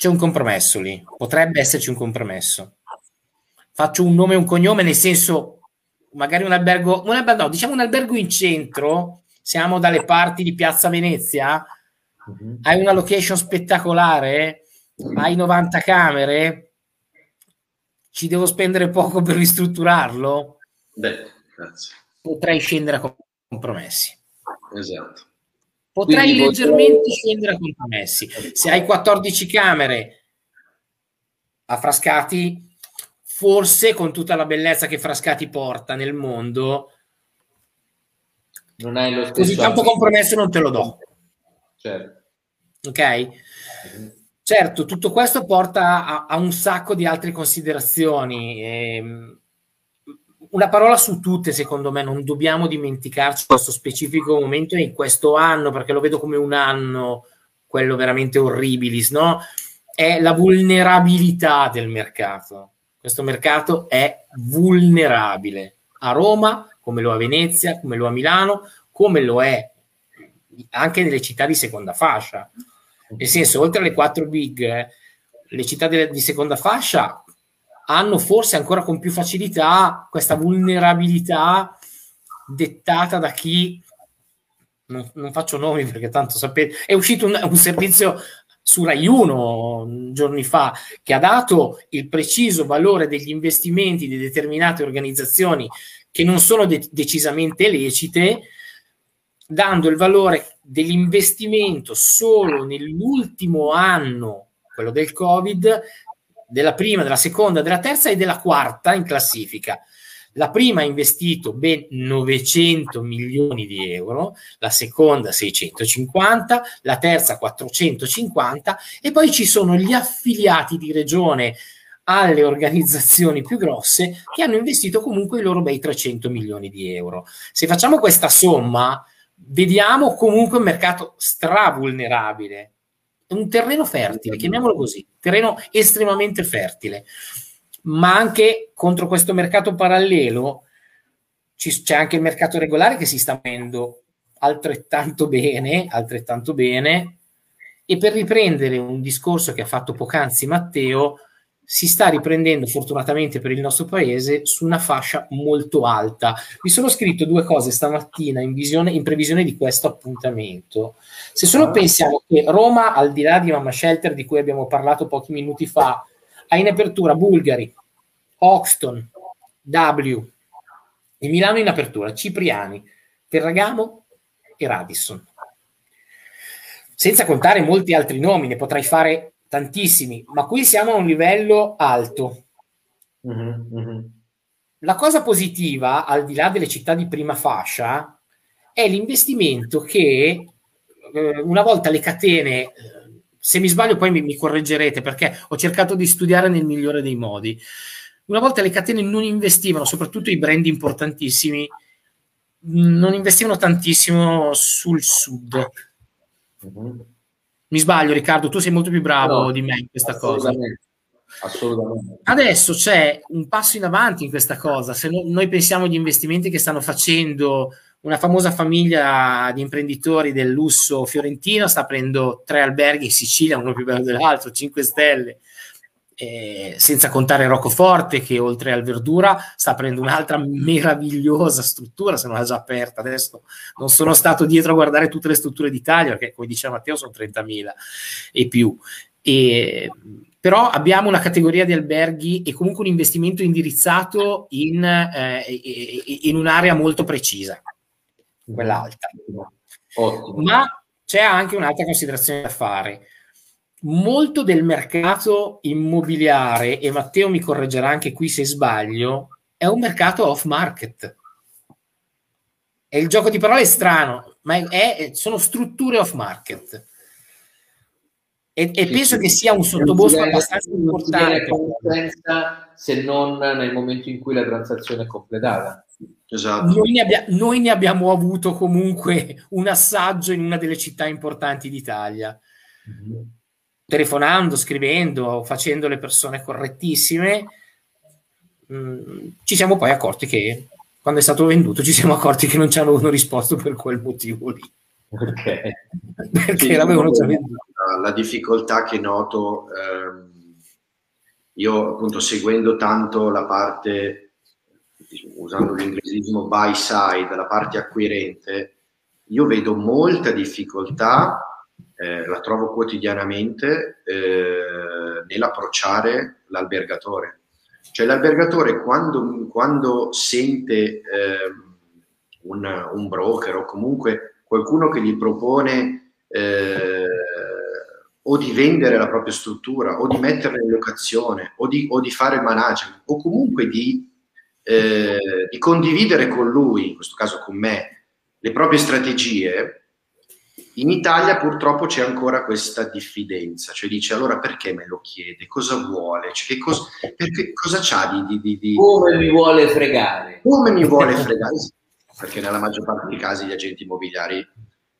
c'è un compromesso lì, potrebbe esserci un compromesso. Faccio un nome e un cognome nel senso magari un albergo, un albergo no, diciamo un albergo in centro, siamo dalle parti di Piazza Venezia, uh-huh. hai una location spettacolare, hai 90 camere, ci devo spendere poco per ristrutturarlo? Beh, grazie. Potrei scendere a compromessi. Esatto. Potrei Quindi leggermente potrei... scendere a compromessi. Se hai 14 camere a Frascati, forse con tutta la bellezza che Frascati porta nel mondo, non hai lo stesso così tanto compromesso non te lo do. Certo. Ok? Certo, tutto questo porta a, a un sacco di altre considerazioni. Ehm, una parola su tutte, secondo me, non dobbiamo dimenticarci questo specifico momento in questo anno, perché lo vedo come un anno, quello veramente orribilis, no? È la vulnerabilità del mercato. Questo mercato è vulnerabile. A Roma, come lo è a Venezia, come lo è a Milano, come lo è anche nelle città di seconda fascia. Nel senso, oltre alle quattro big, le città de- di seconda fascia hanno forse ancora con più facilità questa vulnerabilità dettata da chi non, non faccio nomi perché tanto sapete è uscito un, un servizio su Rai 1 giorni fa che ha dato il preciso valore degli investimenti di determinate organizzazioni che non sono de- decisamente lecite dando il valore dell'investimento solo nell'ultimo anno quello del Covid della prima, della seconda, della terza e della quarta in classifica. La prima ha investito ben 900 milioni di euro, la seconda 650, la terza 450 e poi ci sono gli affiliati di regione alle organizzazioni più grosse che hanno investito comunque i loro bei 300 milioni di euro. Se facciamo questa somma, vediamo comunque un mercato stravulnerabile. Un terreno fertile, chiamiamolo così, terreno estremamente fertile, ma anche contro questo mercato parallelo c'è anche il mercato regolare che si sta muovendo altrettanto bene, altrettanto bene, e per riprendere un discorso che ha fatto poc'anzi Matteo, si sta riprendendo fortunatamente per il nostro paese su una fascia molto alta. Mi sono scritto due cose stamattina in, visione, in previsione di questo appuntamento. Se solo ah. pensiamo che Roma, al di là di Mamma Shelter di cui abbiamo parlato pochi minuti fa, ha in apertura Bulgari, Hoxton, W, e Milano in apertura, Cipriani, Ferragamo e Radisson. Senza contare molti altri nomi, ne potrei fare tantissimi, ma qui siamo a un livello alto. Mm-hmm, mm-hmm. La cosa positiva, al di là delle città di prima fascia, è l'investimento che eh, una volta le catene, eh, se mi sbaglio poi mi, mi correggerete perché ho cercato di studiare nel migliore dei modi, una volta le catene non investivano, soprattutto i brand importantissimi, non investivano tantissimo sul sud. Mm-hmm mi sbaglio, Riccardo, tu sei molto più bravo no, di me in questa cosa. Assolutamente. Adesso c'è un passo in avanti in questa cosa. Se no, noi pensiamo agli investimenti che stanno facendo una famosa famiglia di imprenditori del lusso fiorentino, sta aprendo tre alberghi in Sicilia, uno più bello dell'altro, 5 stelle, eh, senza contare Roccoforte che oltre al Verdura sta aprendo un'altra meravigliosa struttura, se non l'ha già aperta adesso. Non sono stato dietro a guardare tutte le strutture d'Italia, perché come diceva Matteo sono 30.000 e più. E, però abbiamo una categoria di alberghi e comunque un investimento indirizzato in, eh, in un'area molto precisa, quella alta. Ottimo. Ma c'è anche un'altra considerazione da fare molto del mercato immobiliare, e Matteo mi correggerà anche qui se sbaglio, è un mercato off market. E il gioco di parole è strano, ma è, è, sono strutture off market. E, e sì, penso sì. che sia un sottobosco abbastanza importante. Se non nel momento in cui la transazione è completata. Esatto. Noi, ne abbia, noi ne abbiamo avuto comunque un assaggio in una delle città importanti d'Italia. Mm-hmm telefonando, scrivendo, facendo le persone correttissime, mh, mm, ci siamo poi accorti che quando è stato venduto ci siamo accorti che non ci avevano risposto per quel motivo lì. Okay. <laughs> Perché sì, l'avevano già venduto. La difficoltà che noto, ehm, io appunto seguendo tanto la parte usando l'inglesismo buy side, la parte acquirente, io vedo molta difficoltà, eh, la trovo quotidianamente, eh, nell'approcciare l'albergatore. Cioè l'albergatore quando, quando sente eh, un, un, broker o comunque qualcuno che gli propone eh, o di vendere la propria struttura o di metterla in locazione o di, o di fare management o comunque di, eh, di condividere con lui, in questo caso con me, le proprie strategie, in Italia purtroppo c'è ancora questa diffidenza, cioè dice allora perché me lo chiede, cosa vuole, cioè, che cosa, perché, cosa c'ha di, di, di, di, Come mi vuole fregare. Come mi vuole fregare, perché nella maggior parte dei casi gli agenti immobiliari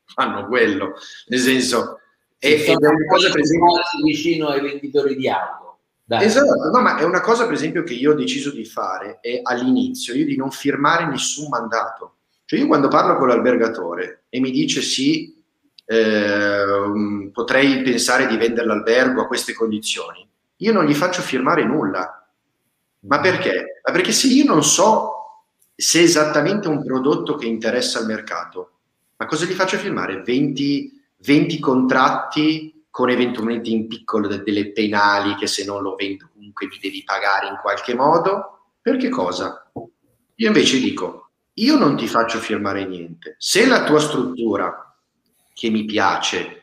fanno quello, nel senso e, ed è una cosa per esempio vicino ai venditori di auto. Dai. Esatto, no, ma è una cosa per esempio che io ho deciso di fare è all'inizio, io di non firmare nessun mandato. Cioè io quando parlo con l'albergatore e mi dice sì, eh, potrei pensare di vendere l'albergo a queste condizioni, io non gli faccio firmare nulla. Ma perché? Ma perché se io non so se è esattamente un prodotto che interessa al mercato, ma cosa gli faccio firmare? 20 20 contratti con eventualmente in piccolo delle penali che se non lo vendo comunque mi devi pagare in qualche modo. Per che cosa? Io invece dico, io non ti faccio firmare niente. Se la tua struttura, che mi piace,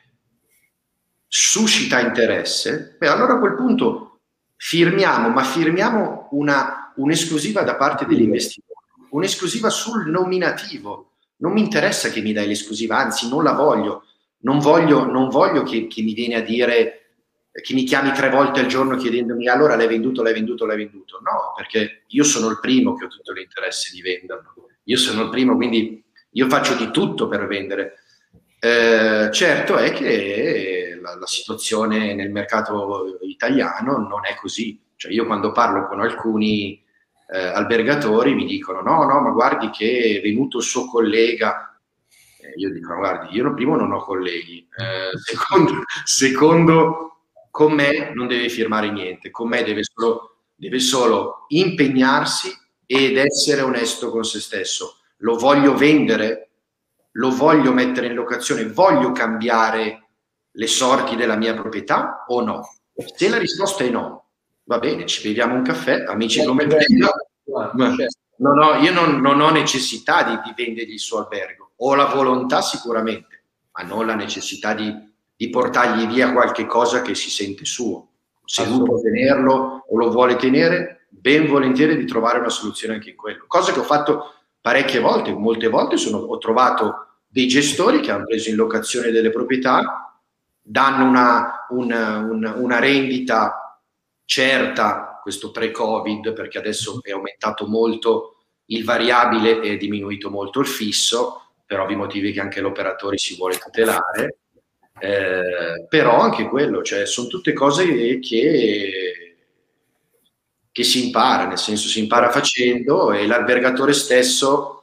suscita interesse, beh, allora a quel punto firmiamo, ma firmiamo una, un'esclusiva da parte dell'investitore, un'esclusiva sul nominativo. Non mi interessa che mi dai l'esclusiva, anzi non la voglio non voglio, non voglio che, che, mi viene a dire che mi chiami tre volte al giorno chiedendomi allora l'hai venduto, l'hai venduto, l'hai venduto. No, perché io sono il primo che ho tutto l'interesse di venderlo. Io sono il primo, quindi io faccio di tutto per vendere. Eh, certo è che la, la, situazione nel mercato italiano non è così. Cioè io quando parlo con alcuni eh, albergatori mi dicono no, no, ma guardi che è venuto il suo collega io dico, guardi, io primo non ho colleghi, eh, <laughs> secondo, secondo, con me non deve firmare niente, con me deve solo, deve solo impegnarsi ed essere onesto con se stesso. Lo voglio vendere, lo voglio mettere in locazione, voglio cambiare le sorti della mia proprietà o no? Se la risposta è no, va bene, ci beviamo un caffè, amici come me. No, no, io non, non ho necessità di, di vendergli il suo albergo ho la volontà sicuramente, ma non la necessità di, di portargli via qualche cosa che si sente suo. Se lui può tenerlo o lo vuole tenere, ben volentieri di trovare una soluzione anche in quello. Cosa che ho fatto parecchie volte, molte volte sono, ho trovato dei gestori che hanno preso in locazione delle proprietà, danno una, una, una, una rendita certa, questo pre-Covid, perché adesso è aumentato molto il variabile e è diminuito molto il fisso, per ovvi motivi che anche l'operatore si vuole tutelare, eh, però anche quello, cioè sono tutte cose che, che si impara, nel senso si impara facendo e l'albergatore stesso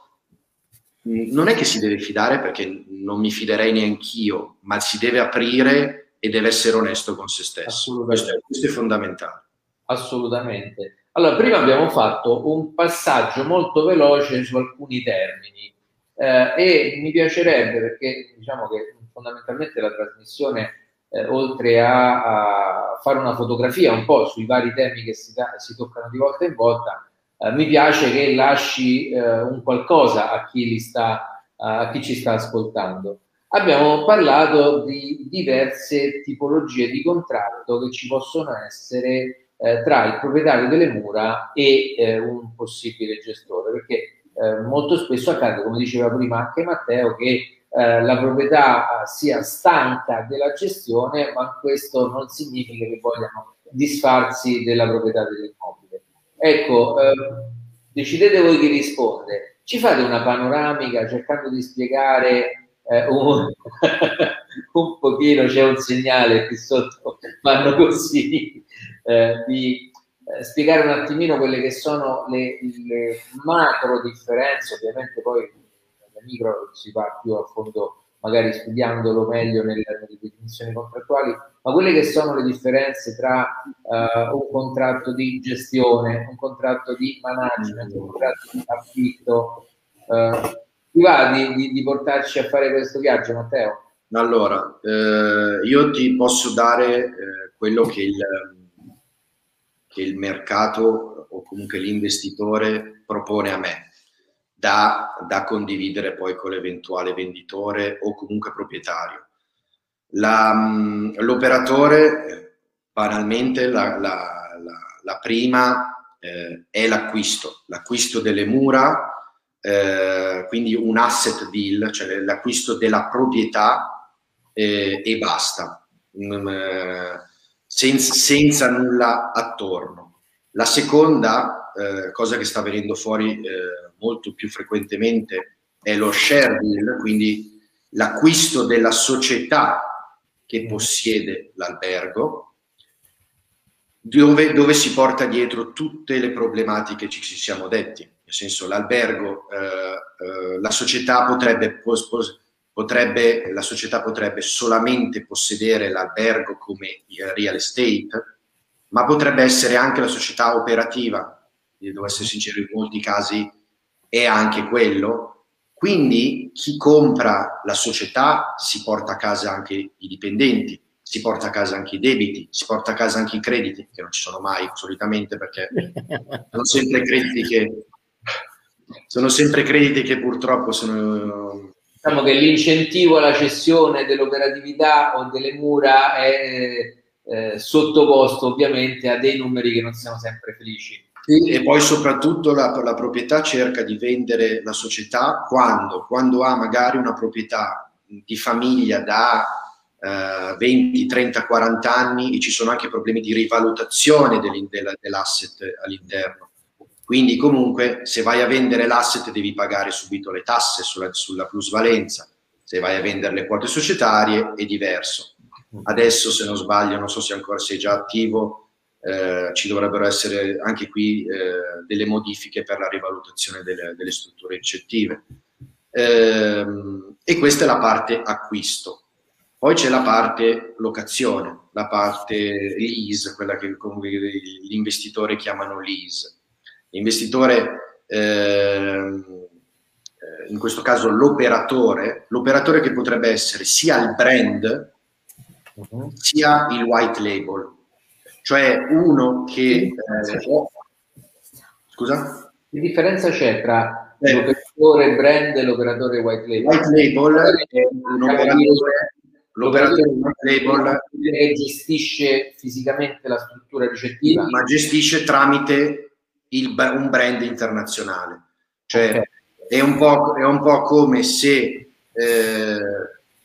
non è che si deve fidare perché non mi fiderei neanch'io, ma si deve aprire e deve essere onesto con se stesso. Questo è, questo è fondamentale. Assolutamente. Allora, prima abbiamo fatto un passaggio molto veloce su alcuni termini eh, e mi piacerebbe perché diciamo che fondamentalmente la trasmissione eh, oltre a, a, fare una fotografia un po' sui vari temi che si, si toccano di volta in volta eh, mi piace che lasci eh, un qualcosa a chi, sta, a chi ci sta ascoltando abbiamo parlato di diverse tipologie di contratto che ci possono essere eh, tra il proprietario delle mura e eh, un possibile gestore perché molto spesso accade, come diceva prima anche Matteo, che eh, la proprietà sia stanca della gestione, ma questo non significa che vogliano disfarsi della proprietà dell'immobile. Ecco, eh, decidete voi chi risponde. Ci fate una panoramica cercando di spiegare eh, un, <laughs> un pochino, c'è un segnale qui sotto, fanno così, eh, di eh, spiegare un attimino quelle che sono le, le, macro differenze, ovviamente poi nelle micro si va più a fondo magari studiandolo meglio nelle, nelle definizioni contrattuali, ma quelle che sono le differenze tra uh, un contratto di gestione, un contratto di management, un contratto di affitto. Uh, ti va di, di, di, portarci a fare questo viaggio, Matteo? Allora, eh, io ti posso dare eh, quello che il, che il mercato o comunque l'investitore propone a me da, da condividere poi con l'eventuale venditore o comunque proprietario. La, mm, l'operatore, banalmente, la, la, la prima eh, è l'acquisto, l'acquisto delle mura, eh, quindi un asset deal, cioè l'acquisto della proprietà eh, e basta, mm, eh, senza, senza nulla attorno. La seconda eh, cosa che sta venendo fuori eh, molto più frequentemente è lo share deal, quindi l'acquisto della società che mm. possiede l'albergo, dove, dove, si porta dietro tutte le problematiche che ci siamo detti. Nel senso, l'albergo, eh, eh, la società potrebbe, potrebbe, la società potrebbe solamente possedere l'albergo come real estate, ma potrebbe essere anche la società operativa. Devo essere sincero, in molti casi è anche quello. Quindi chi compra la società si porta a casa anche i dipendenti, si porta a casa anche i debiti, si porta a casa anche i crediti, che non ci sono mai solitamente perché <laughs> sono sempre crediti che, sono sempre crediti che purtroppo sono... Diciamo che l'incentivo alla cessione dell'operatività o delle mura è eh, sottoposto ovviamente a dei numeri che non siamo sempre felici. Sì, e poi soprattutto la, la, proprietà cerca di vendere la società quando? Quando ha magari una proprietà di famiglia da eh, 20, 30, 40 anni e ci sono anche problemi di rivalutazione dell'asset all'interno. Quindi comunque se vai a vendere l'asset devi pagare subito le tasse sulla, sulla plusvalenza, se vai a vendere le quote societarie è diverso. Adesso se non sbaglio, non so se ancora sei già attivo, eh, ci dovrebbero essere anche qui eh, delle modifiche per la rivalutazione delle, delle strutture ricettive. Eh, e questa è la parte acquisto. Poi c'è la parte locazione, la parte lease, quella che gli investitori chiamano lease. L'investitore, ehm, eh, in questo caso l'operatore, l'operatore che potrebbe essere sia il brand uh-huh. sia il white label cioè uno che... Eh, scusa? Che differenza c'è tra eh. l'operatore brand e l'operatore white label? White label è un operatore... L'operatore white label che gestisce fisicamente la struttura ricettiva, ma gestisce tramite il, un brand internazionale. Cioè okay. è, un è, un po', come se eh,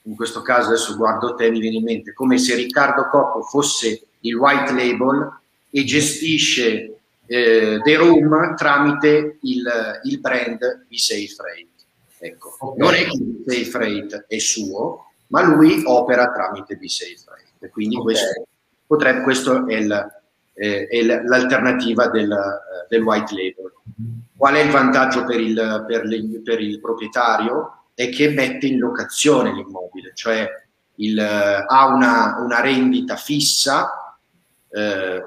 in questo caso adesso guardo te mi viene in mente come se Riccardo Coppo fosse il white label e gestisce eh, The Room tramite il, il brand di Safe Rate. Ecco. Okay. Non è che il Safe Rate è suo, ma lui opera tramite di Safe Rate. Quindi okay. questo, potrebbe, questo è, il, eh, è l'alternativa del, uh, del, white label. Qual è il vantaggio per il, per, le, per il proprietario? È che mette in locazione l'immobile, cioè il, ha una, una rendita fissa eh,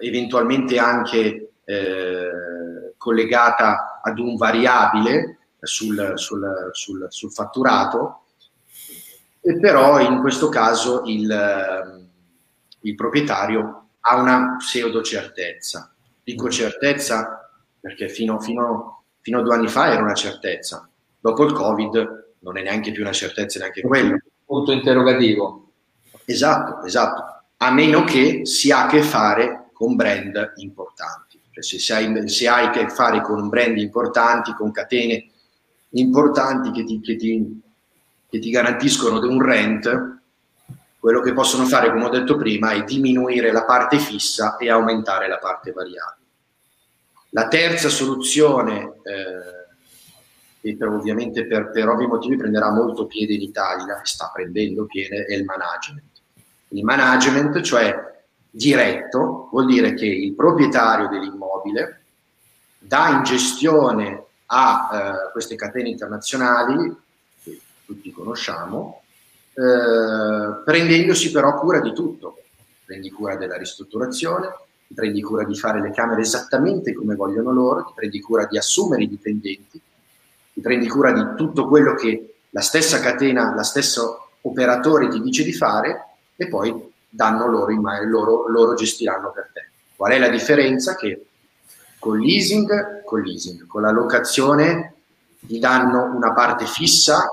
eventualmente anche eh, collegata ad un variabile sul, sul, sul, sul, fatturato, e però in questo caso il, eh, il proprietario ha una pseudo certezza. Dico certezza perché fino, fino, fino a due anni fa era una certezza, dopo il Covid non è neanche più una certezza neanche quello. Punto interrogativo. Esatto, esatto a meno che si ha a che fare con brand importanti. Cioè se, sei, se, hai a che fare con brand importanti, con catene importanti che ti, che ti, che ti garantiscono un rent, quello che possono fare, come ho detto prima, è diminuire la parte fissa e aumentare la parte variabile. La terza soluzione, eh, che per, ovviamente per, per ovvi motivi prenderà molto piede in Italia, sta prendendo piede, è il management il management, cioè diretto, vuol dire che il proprietario dell'immobile dà in gestione a eh, queste catene internazionali, tutti conosciamo, eh, prendendosi però cura di tutto. Prendi cura della ristrutturazione, ti prendi cura di fare le camere esattamente come vogliono loro, ti prendi cura di assumere i dipendenti, ti prendi cura di tutto quello che la stessa catena, la stesso operatore ti dice di fare e poi danno loro in mano, loro, loro gestiranno per te. Qual è la differenza? Che con leasing, con leasing, con la locazione ti danno una parte fissa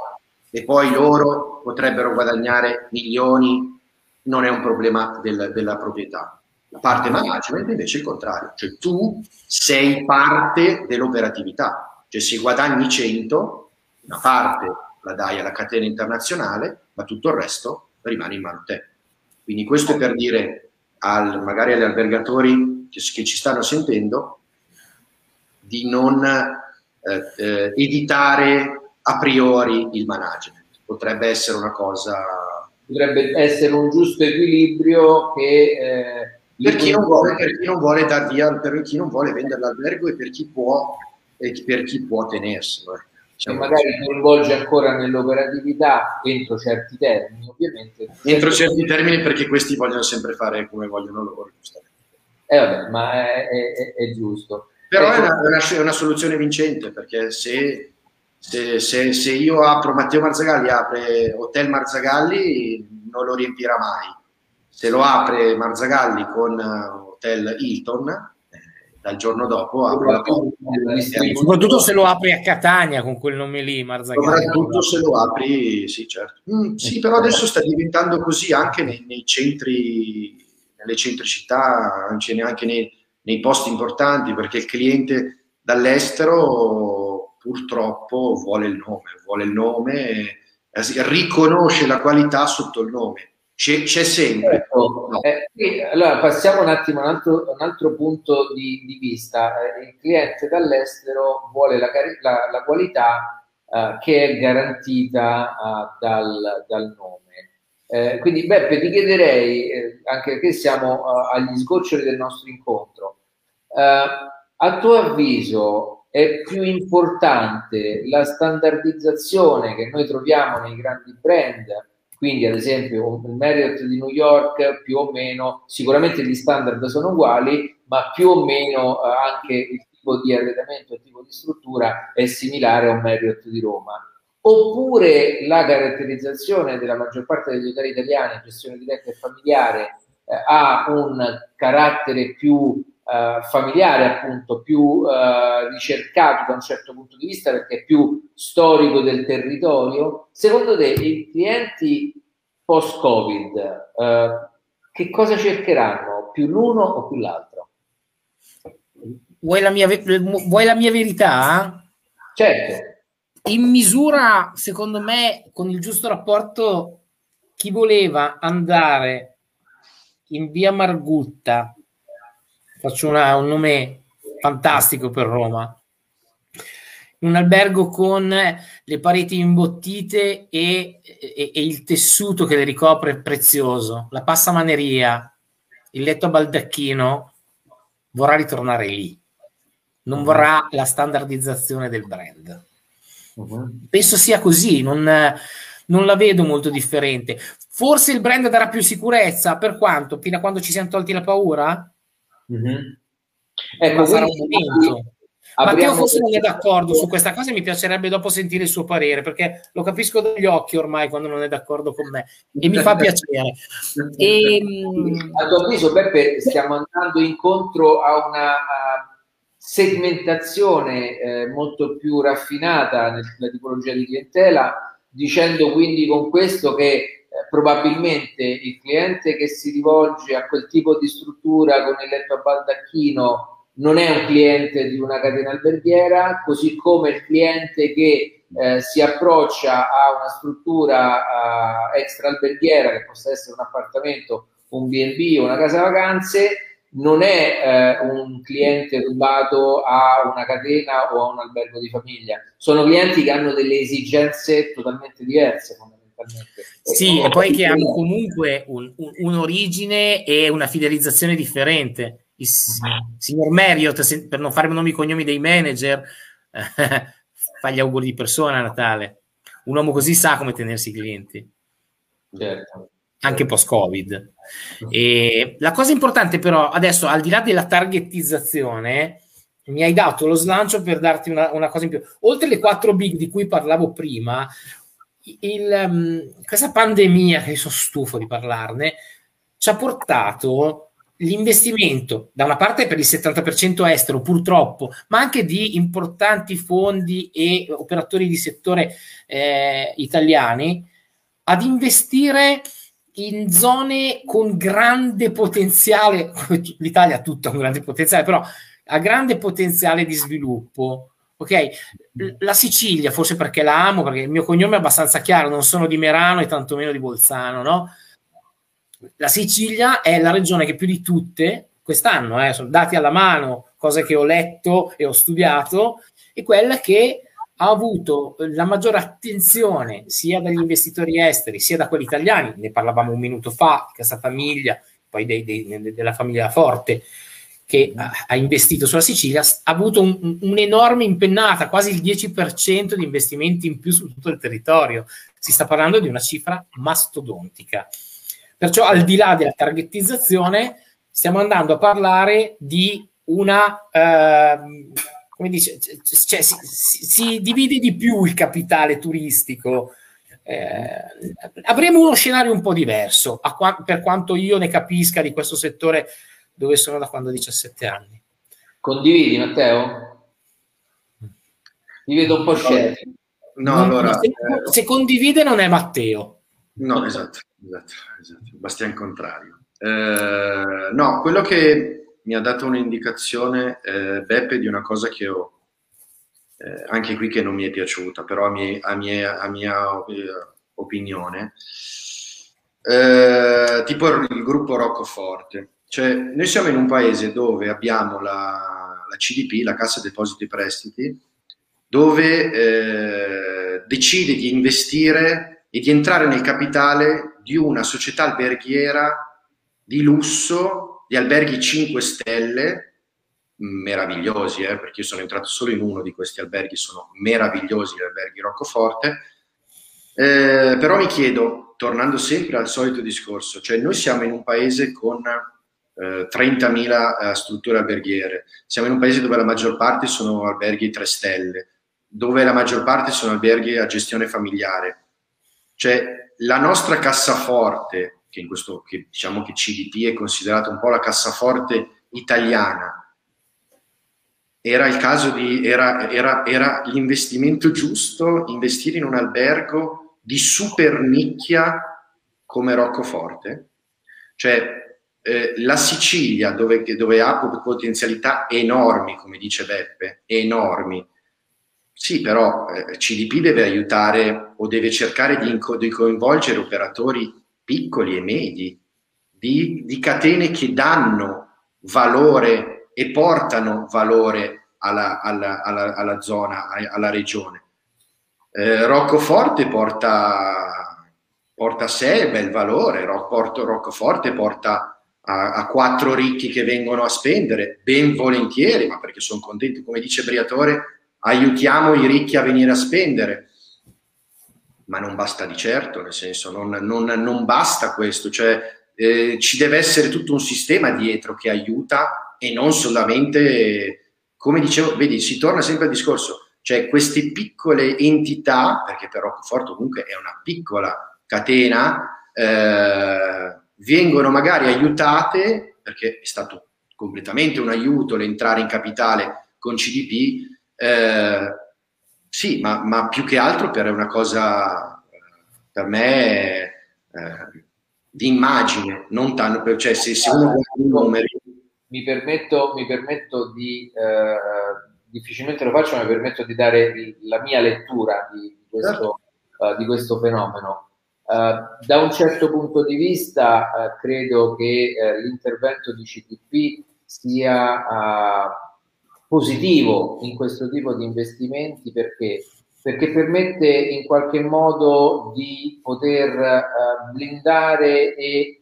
e poi loro potrebbero guadagnare milioni, non è un problema del, della proprietà. La parte management invece è il contrario, cioè tu sei parte dell'operatività, cioè se guadagni 100, una parte la dai alla catena internazionale, ma tutto il resto rimane in mano a te. Quindi questo è per dire al, magari agli albergatori che, che ci stanno sentendo di non eh, eh, editare a priori il management. Potrebbe essere una cosa... Potrebbe essere un giusto equilibrio che... Eh, per, chi vuole, per, chi non vuole, dar via, per chi non vuole vendere l'albergo e per chi può, e per chi può tenerselo. Eh. E magari coinvolge ancora nell'operatività entro certi termini, ovviamente. Entro certi termini perché questi vogliono sempre fare come vogliono loro. Eh vabbè, ma è, è, è giusto. Però ecco. è, una, una, una, soluzione vincente perché se, se, se, se, io apro, Matteo Marzagalli apre Hotel Marzagalli non lo riempirà mai. Se lo apre Marzagalli con Hotel Hilton, dal giorno dopo apro la porta. Soprattutto se lo apri a Catania con quel nome lì, Marzagani. Soprattutto se lo apri, sì, certo. Mm, sì, però adesso sta diventando così anche nei, nei centri, nelle centricità, anche nei, nei posti importanti, perché il cliente dall'estero purtroppo vuole il nome, vuole il nome, eh, riconosce la qualità sotto il nome c'è, c'è sempre. Ecco, no. eh, allora passiamo un attimo a un altro, un altro punto di, di vista. Eh, il cliente dall'estero vuole la, la, la qualità eh, che è garantita eh, dal, dal, nome. Eh, quindi Beppe ti chiederei, eh, anche perché siamo agli sgoccioli del nostro incontro, a tuo avviso è più importante la standardizzazione che noi troviamo nei grandi brand quindi, ad esempio, il Marriott di New York più o meno, sicuramente gli standard sono uguali, ma più o meno eh, anche il tipo di arredamento, il tipo di struttura è similare a un Marriott di Roma. Oppure la caratterizzazione della maggior parte degli hotel italiani gestione diretta e familiare eh, ha un carattere più Uh, familiare, appunto, più uh, ricercato da un certo punto di vista perché è più storico del territorio. Secondo te i clienti post-Covid uh, che cosa cercheranno? Più l'uno o più l'altro? Vuoi la mia, vuoi la mia verità? Certo. In misura, secondo me, con il giusto rapporto, chi voleva andare in via Margutta faccio una, un nome fantastico per Roma. Un albergo con le pareti imbottite e, e, e il tessuto che le ricopre prezioso, la passamaneria, il letto a baldacchino, vorrà ritornare lì. Non vorrà la standardizzazione del brand. Uh-huh. Penso sia così, non, non la vedo molto differente. Forse il brand darà più sicurezza, per quanto? Fino a quando ci siamo tolti la paura? Mm-hmm. Ecco, sarà un momento. Matteo forse non è d'accordo su questa cosa, mi piacerebbe dopo sentire il suo parere, perché lo capisco dagli occhi ormai quando non è d'accordo con me e mi fa <laughs> piacere. E, ehm, a tuo avviso, Beppe, stiamo andando incontro a una segmentazione eh, molto più raffinata nella tipologia di clientela, dicendo quindi con questo che probabilmente il cliente che si rivolge a quel tipo di struttura con il letto a baldacchino non è un cliente di una catena alberghiera, così come il cliente che eh, si approccia a una struttura uh, extra alberghiera, che possa essere un appartamento, un B&B o una casa vacanze, non è eh, un cliente rubato a una catena o a un albergo di famiglia. Sono clienti che hanno delle esigenze totalmente diverse fondamentalmente. Sì, e poi che hanno comunque un, un, un'origine e una fidelizzazione differente. Il signor Marriott, per non fare nomi e cognomi dei manager, <laughs> fa gli auguri di persona a Natale. un uomo così sa come tenersi i clienti. Certo. Anche post-Covid. E la cosa importante però, adesso, al di là della targetizzazione, mi hai dato lo slancio per darti una, una cosa in più. Oltre le quattro big di cui parlavo prima, il, um, questa pandemia, che sono stufo di parlarne, ci ha portato l'investimento da una parte per il 70% estero purtroppo, ma anche di importanti fondi e operatori di settore eh, italiani ad investire in zone con grande potenziale, <laughs> l'Italia ha tutto un grande potenziale, però ha grande potenziale di sviluppo. Ok, la Sicilia, forse perché la amo, perché il mio cognome è abbastanza chiaro, non sono di Merano e tantomeno di Bolzano, no? La Sicilia è la regione che più di tutte, quest'anno, eh, sono dati alla mano, cose che ho letto e ho studiato, è quella che ha avuto la maggiore attenzione sia dagli investitori esteri sia da quelli italiani, ne parlavamo un minuto fa, questa famiglia, poi dei, dei, della famiglia Forte, che ha investito sulla Sicilia, ha avuto un, un'enorme impennata, quasi il 10% di investimenti in più su tutto il territorio. Si sta parlando di una cifra mastodontica. Perciò, al di là della targetizzazione, stiamo andando a parlare di una, eh, come dice, cioè, si, si, si, divide di più il capitale turistico. Eh, avremo uno scenario un po' diverso, qua, per quanto io ne capisca di questo settore dove sono da quando ho 17 anni. Condividi, Matteo? Mi vedo un po' scettico. No, non, allora, se, eh, se, condivide non è Matteo. No, esatto, esatto, esatto. Bastian contrario. Eh, no, quello che mi ha dato un'indicazione eh, Beppe di una cosa che ho, eh, anche qui che non mi è piaciuta, però a mia, a mia, a mia eh, opinione, eh, tipo il gruppo Roccoforte. Cioè, noi siamo in un paese dove abbiamo la, la CDP, la Cassa Depositi e Prestiti, dove eh, decide di investire e di entrare nel capitale di una società alberghiera di lusso, di alberghi 5 stelle, meravigliosi, eh, perché io sono entrato solo in uno di questi alberghi, sono meravigliosi gli alberghi Roccoforte, eh, però mi chiedo, tornando sempre al solito discorso, cioè noi siamo in un paese con 30.000 eh, strutture alberghiere. Siamo in un paese dove la maggior parte sono alberghi 3 stelle, dove la maggior parte sono alberghi a gestione familiare. Cioè la nostra cassaforte, che in questo che diciamo che CDP è considerata un po' la cassaforte italiana, era il caso di era, era, era l'investimento giusto investire in un albergo di super nicchia come Roccoforte? Cioè, eh, la Sicilia, dove, dove, ha potenzialità enormi, come dice Beppe, enormi, sì, però eh, CDP deve aiutare o deve cercare di, di, coinvolgere operatori piccoli e medi, di, di catene che danno valore e portano valore alla, alla, alla, alla zona, alla regione. Eh, Roccoforte porta, porta a sé bel valore, Roccoforte porta a, a, quattro ricchi che vengono a spendere, ben volentieri, ma perché sono contenti, come dice Briatore, aiutiamo i ricchi a venire a spendere. Ma non basta di certo, nel senso, non, non, non basta questo, cioè eh, ci deve essere tutto un sistema dietro che aiuta e non solamente, come dicevo, vedi, si torna sempre al discorso, cioè queste piccole entità, perché però Conforto comunque è una piccola catena, eh, vengono magari aiutate, perché è stato completamente un aiuto l'entrare in capitale con CDP, eh, sì, ma, ma, più che altro per una cosa, per me, eh, di immagine, non tanto per, cioè se, se uno guarda i numeri... Mi permetto, mi permetto di, eh, difficilmente lo faccio, ma mi permetto di dare la mia lettura di questo, certo. uh, di questo fenomeno. Uh, da un certo punto di vista uh, credo che uh, l'intervento di CTP sia positivo in questo tipo di investimenti perché? perché permette in qualche modo di poter blindare e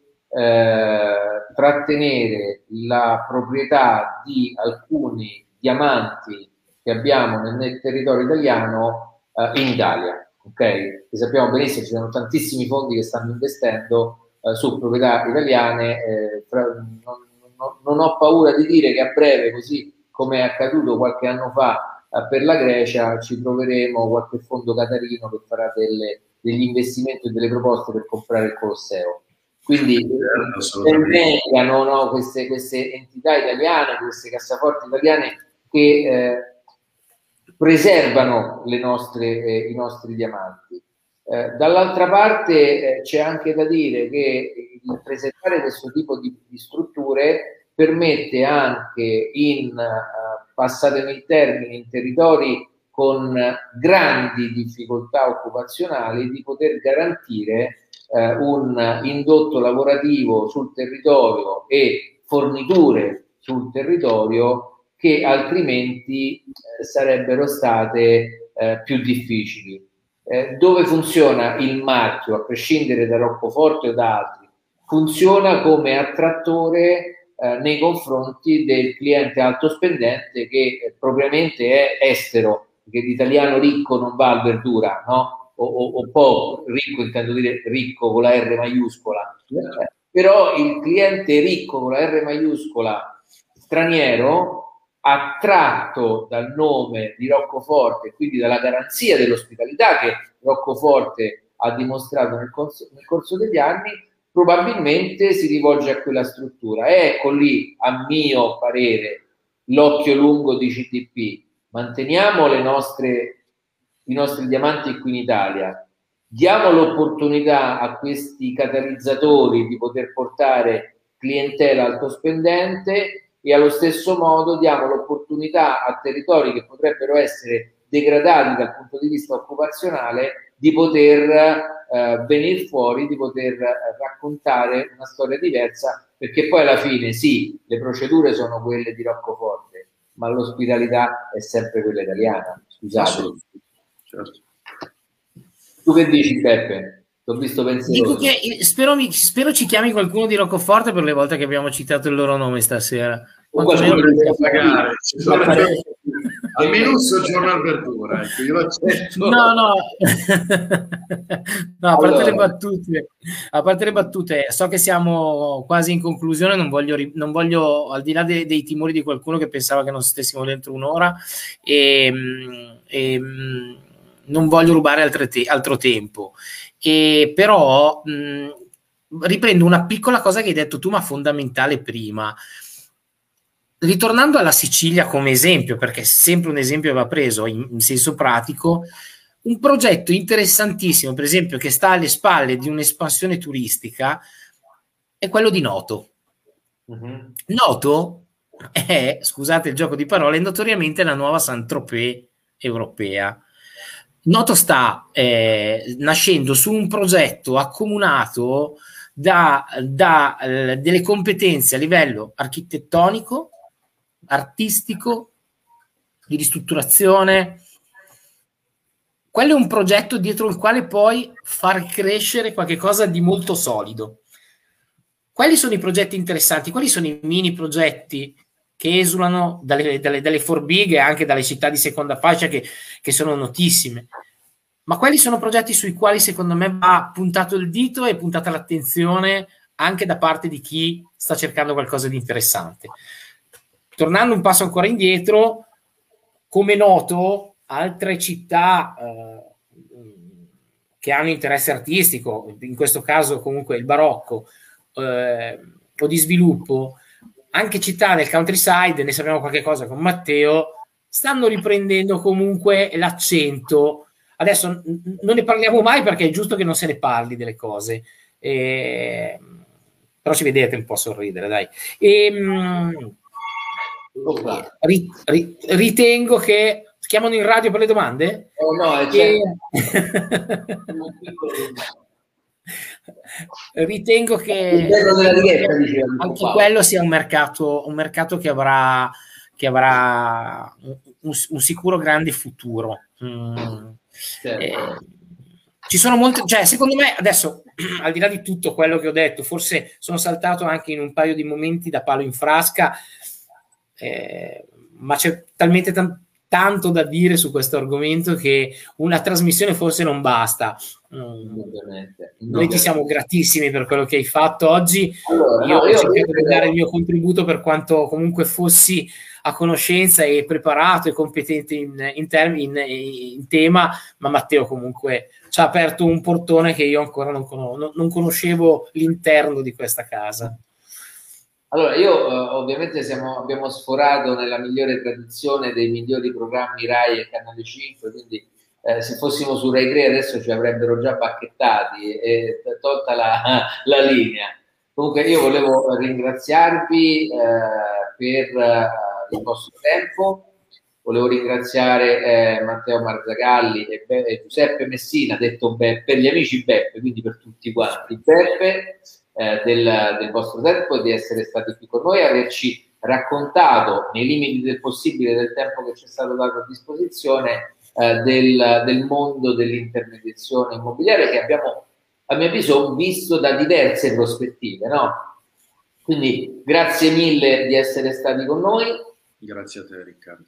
trattenere la proprietà di alcuni diamanti che abbiamo nel, nel territorio italiano in Italia ok? E sappiamo benissimo che ci sono tantissimi fondi che stanno investendo eh, su proprietà italiane, eh, fra, non, non, non, ho paura di dire che a breve, così come è accaduto qualche anno fa eh, per la Grecia, ci troveremo qualche fondo catarino che farà delle, degli investimenti e delle proposte per comprare il Colosseo. Quindi vengano no, queste, queste, entità italiane, queste cassaforti italiane che eh, preservano nostre, eh, i nostri diamanti. Eh, dall'altra parte eh, c'è anche da dire che il presentare questo tipo di, di strutture permette anche in, uh, passatemi il termine, in territori con grandi difficoltà occupazionali di poter garantire eh, un indotto lavorativo sul territorio e forniture sul territorio che altrimenti eh, sarebbero state eh, più difficili. Eh, dove funziona il marchio, a prescindere da Roccoforte o da altri? Funziona come attrattore eh, nei confronti del cliente alto spendente che eh, propriamente è estero, perché l'italiano ricco non va al verdura, no? O, o, o po' ricco, intendo dire ricco con la R maiuscola, eh, però il cliente ricco con la R maiuscola straniero attratto dal nome di Roccoforte quindi dalla garanzia dell'ospitalità che Roccoforte ha dimostrato nel corso, nel corso degli anni, probabilmente si rivolge a quella struttura. Ecco lì, a mio parere, l'occhio lungo di CTP. Manteniamo nostre, i nostri diamanti qui in Italia, diamo l'opportunità a questi catalizzatori di poter portare clientela alto spendente e allo stesso modo diamo l'opportunità a territori che potrebbero essere degradati dal punto di vista occupazionale di poter eh, venire fuori, di poter eh, raccontare una storia diversa, perché poi alla fine sì, le procedure sono quelle di Roccoforte, ma l'ospitalità è sempre quella italiana. Scusate. Certo. Tu che dici, Peppe? L'ho visto Dico che spero, spero, ci chiami qualcuno di Roccoforte per le volte che abbiamo citato il loro nome stasera. Quantomeno pagare. Almeno soggiorno al verdura, ecco, io l'accetto. No, no, no <laughs> a, parte allora. le battute, a parte le battute, so che siamo quasi in conclusione, non voglio, non voglio al di là de, dei timori di qualcuno che pensava che non stessimo dentro un'ora, e, e non voglio rubare te, altro tempo. E però mh, riprendo una piccola cosa che hai detto tu, ma fondamentale prima. Ritornando alla Sicilia come esempio, perché sempre un esempio va preso in, in senso pratico, un progetto interessantissimo, per esempio, che sta alle spalle di un'espansione turistica, è quello di Noto. Uh-huh. Noto è, scusate il gioco di parole, notoriamente la nuova Saint-Tropez europea. Noto sta eh, nascendo su un progetto accomunato da, da eh, delle competenze a livello architettonico, artistico, di ristrutturazione. Quello è un progetto dietro il quale puoi far crescere qualcosa di molto solido. Quali sono i progetti interessanti? Quali sono i mini progetti che esulano dalle, dalle, dalle forbighe e anche dalle città di seconda fascia che, che sono notissime. Ma quali sono progetti sui quali secondo me va puntato il dito e puntata l'attenzione anche da parte di chi sta cercando qualcosa di interessante? Tornando un passo ancora indietro, come noto, altre città eh, che hanno interesse artistico, in questo caso comunque il barocco, eh, o di sviluppo, anche città del countryside, ne sappiamo qualche cosa con Matteo, stanno riprendendo comunque l'accento. Adesso non ne parliamo mai perché è giusto che non se ne parli delle cose. E... Però ci vedete un po' sorridere, dai. E, mh, ri- ri- ritengo che chiamano in radio per le domande? Oh, no, è e... <laughs> ritengo che anche quello sia un mercato, un mercato che avrà, che avrà un, un, sicuro grande futuro. Mm. Certo. Eh, ci sono molte, cioè, secondo me, adesso, <clears throat> al di là di tutto quello che ho detto, forse sono saltato anche in un paio di momenti da palo in frasca, eh, ma c'è talmente, tanto da dire su questo argomento che una trasmissione forse non basta. Mm. Noi ti siamo gratissimi per quello che hai fatto oggi. Allora, io no, ho cercato di dare il mio contributo per quanto comunque fossi a conoscenza e preparato e competente in, in, term- in, in tema, ma Matteo comunque ci ha aperto un portone che io ancora non, con- non conoscevo l'interno di questa casa. Allora, io eh, ovviamente siamo, abbiamo sforato nella migliore tradizione dei migliori programmi RAI e Canale 5, quindi eh, se fossimo su Rai 3 adesso ci avrebbero già bacchettati e tolta la, <laughs> la linea. Comunque io volevo ringraziarvi eh, per eh, il vostro tempo, volevo ringraziare eh, Matteo Marzagalli e, Be- e, Giuseppe Messina, detto Be- per gli amici Beppe, quindi per tutti quanti. Beppe eh, del, del, vostro tempo e di essere stati qui con noi, averci raccontato nei limiti del possibile del tempo che ci è stato dato a disposizione eh, del, del, mondo dell'intermediazione immobiliare che abbiamo, a mio avviso, visto da diverse prospettive. No? Quindi grazie mille di essere stati con noi. Grazie a te Riccardo.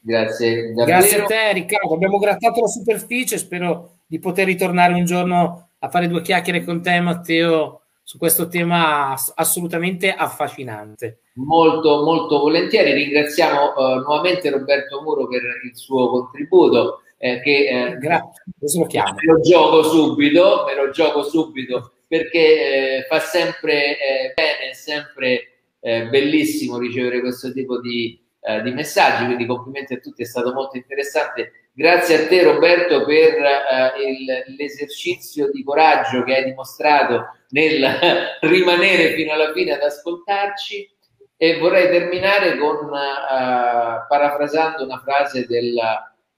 Grazie, Grazie a te Riccardo, abbiamo grattato la superficie, spero di poter ritornare un giorno a fare due chiacchiere con te Matteo su questo tema assolutamente affascinante. Molto, molto volentieri. Ringraziamo uh, nuovamente Roberto Muro per il suo contributo. Eh, che eh, Grazie, lo chiamo. Me lo gioco subito, me lo gioco subito perché eh, fa sempre eh, bene, è sempre eh, bellissimo ricevere questo tipo di, eh, di messaggi. Quindi complimenti a tutti, è stato molto interessante Grazie a te Roberto per uh, il, l'esercizio di coraggio che hai dimostrato nel <laughs> rimanere fino alla fine ad ascoltarci e vorrei terminare con uh, parafrasando una frase del,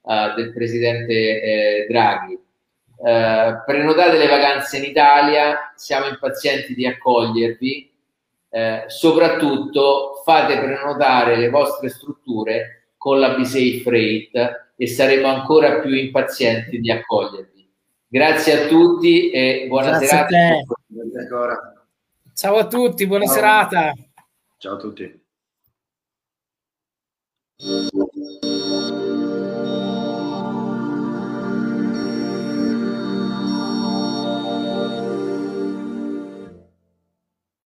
uh, del presidente eh, Draghi. prenotate le vacanze in Italia, siamo impazienti di accogliervi, soprattutto fate prenotare le vostre strutture con la B-Safe Freight e saremo ancora più impazienti di accogliervi. Grazie a tutti e buona Grazie serata. Ciao a tutti, buona Ciao. serata. Ciao a tutti.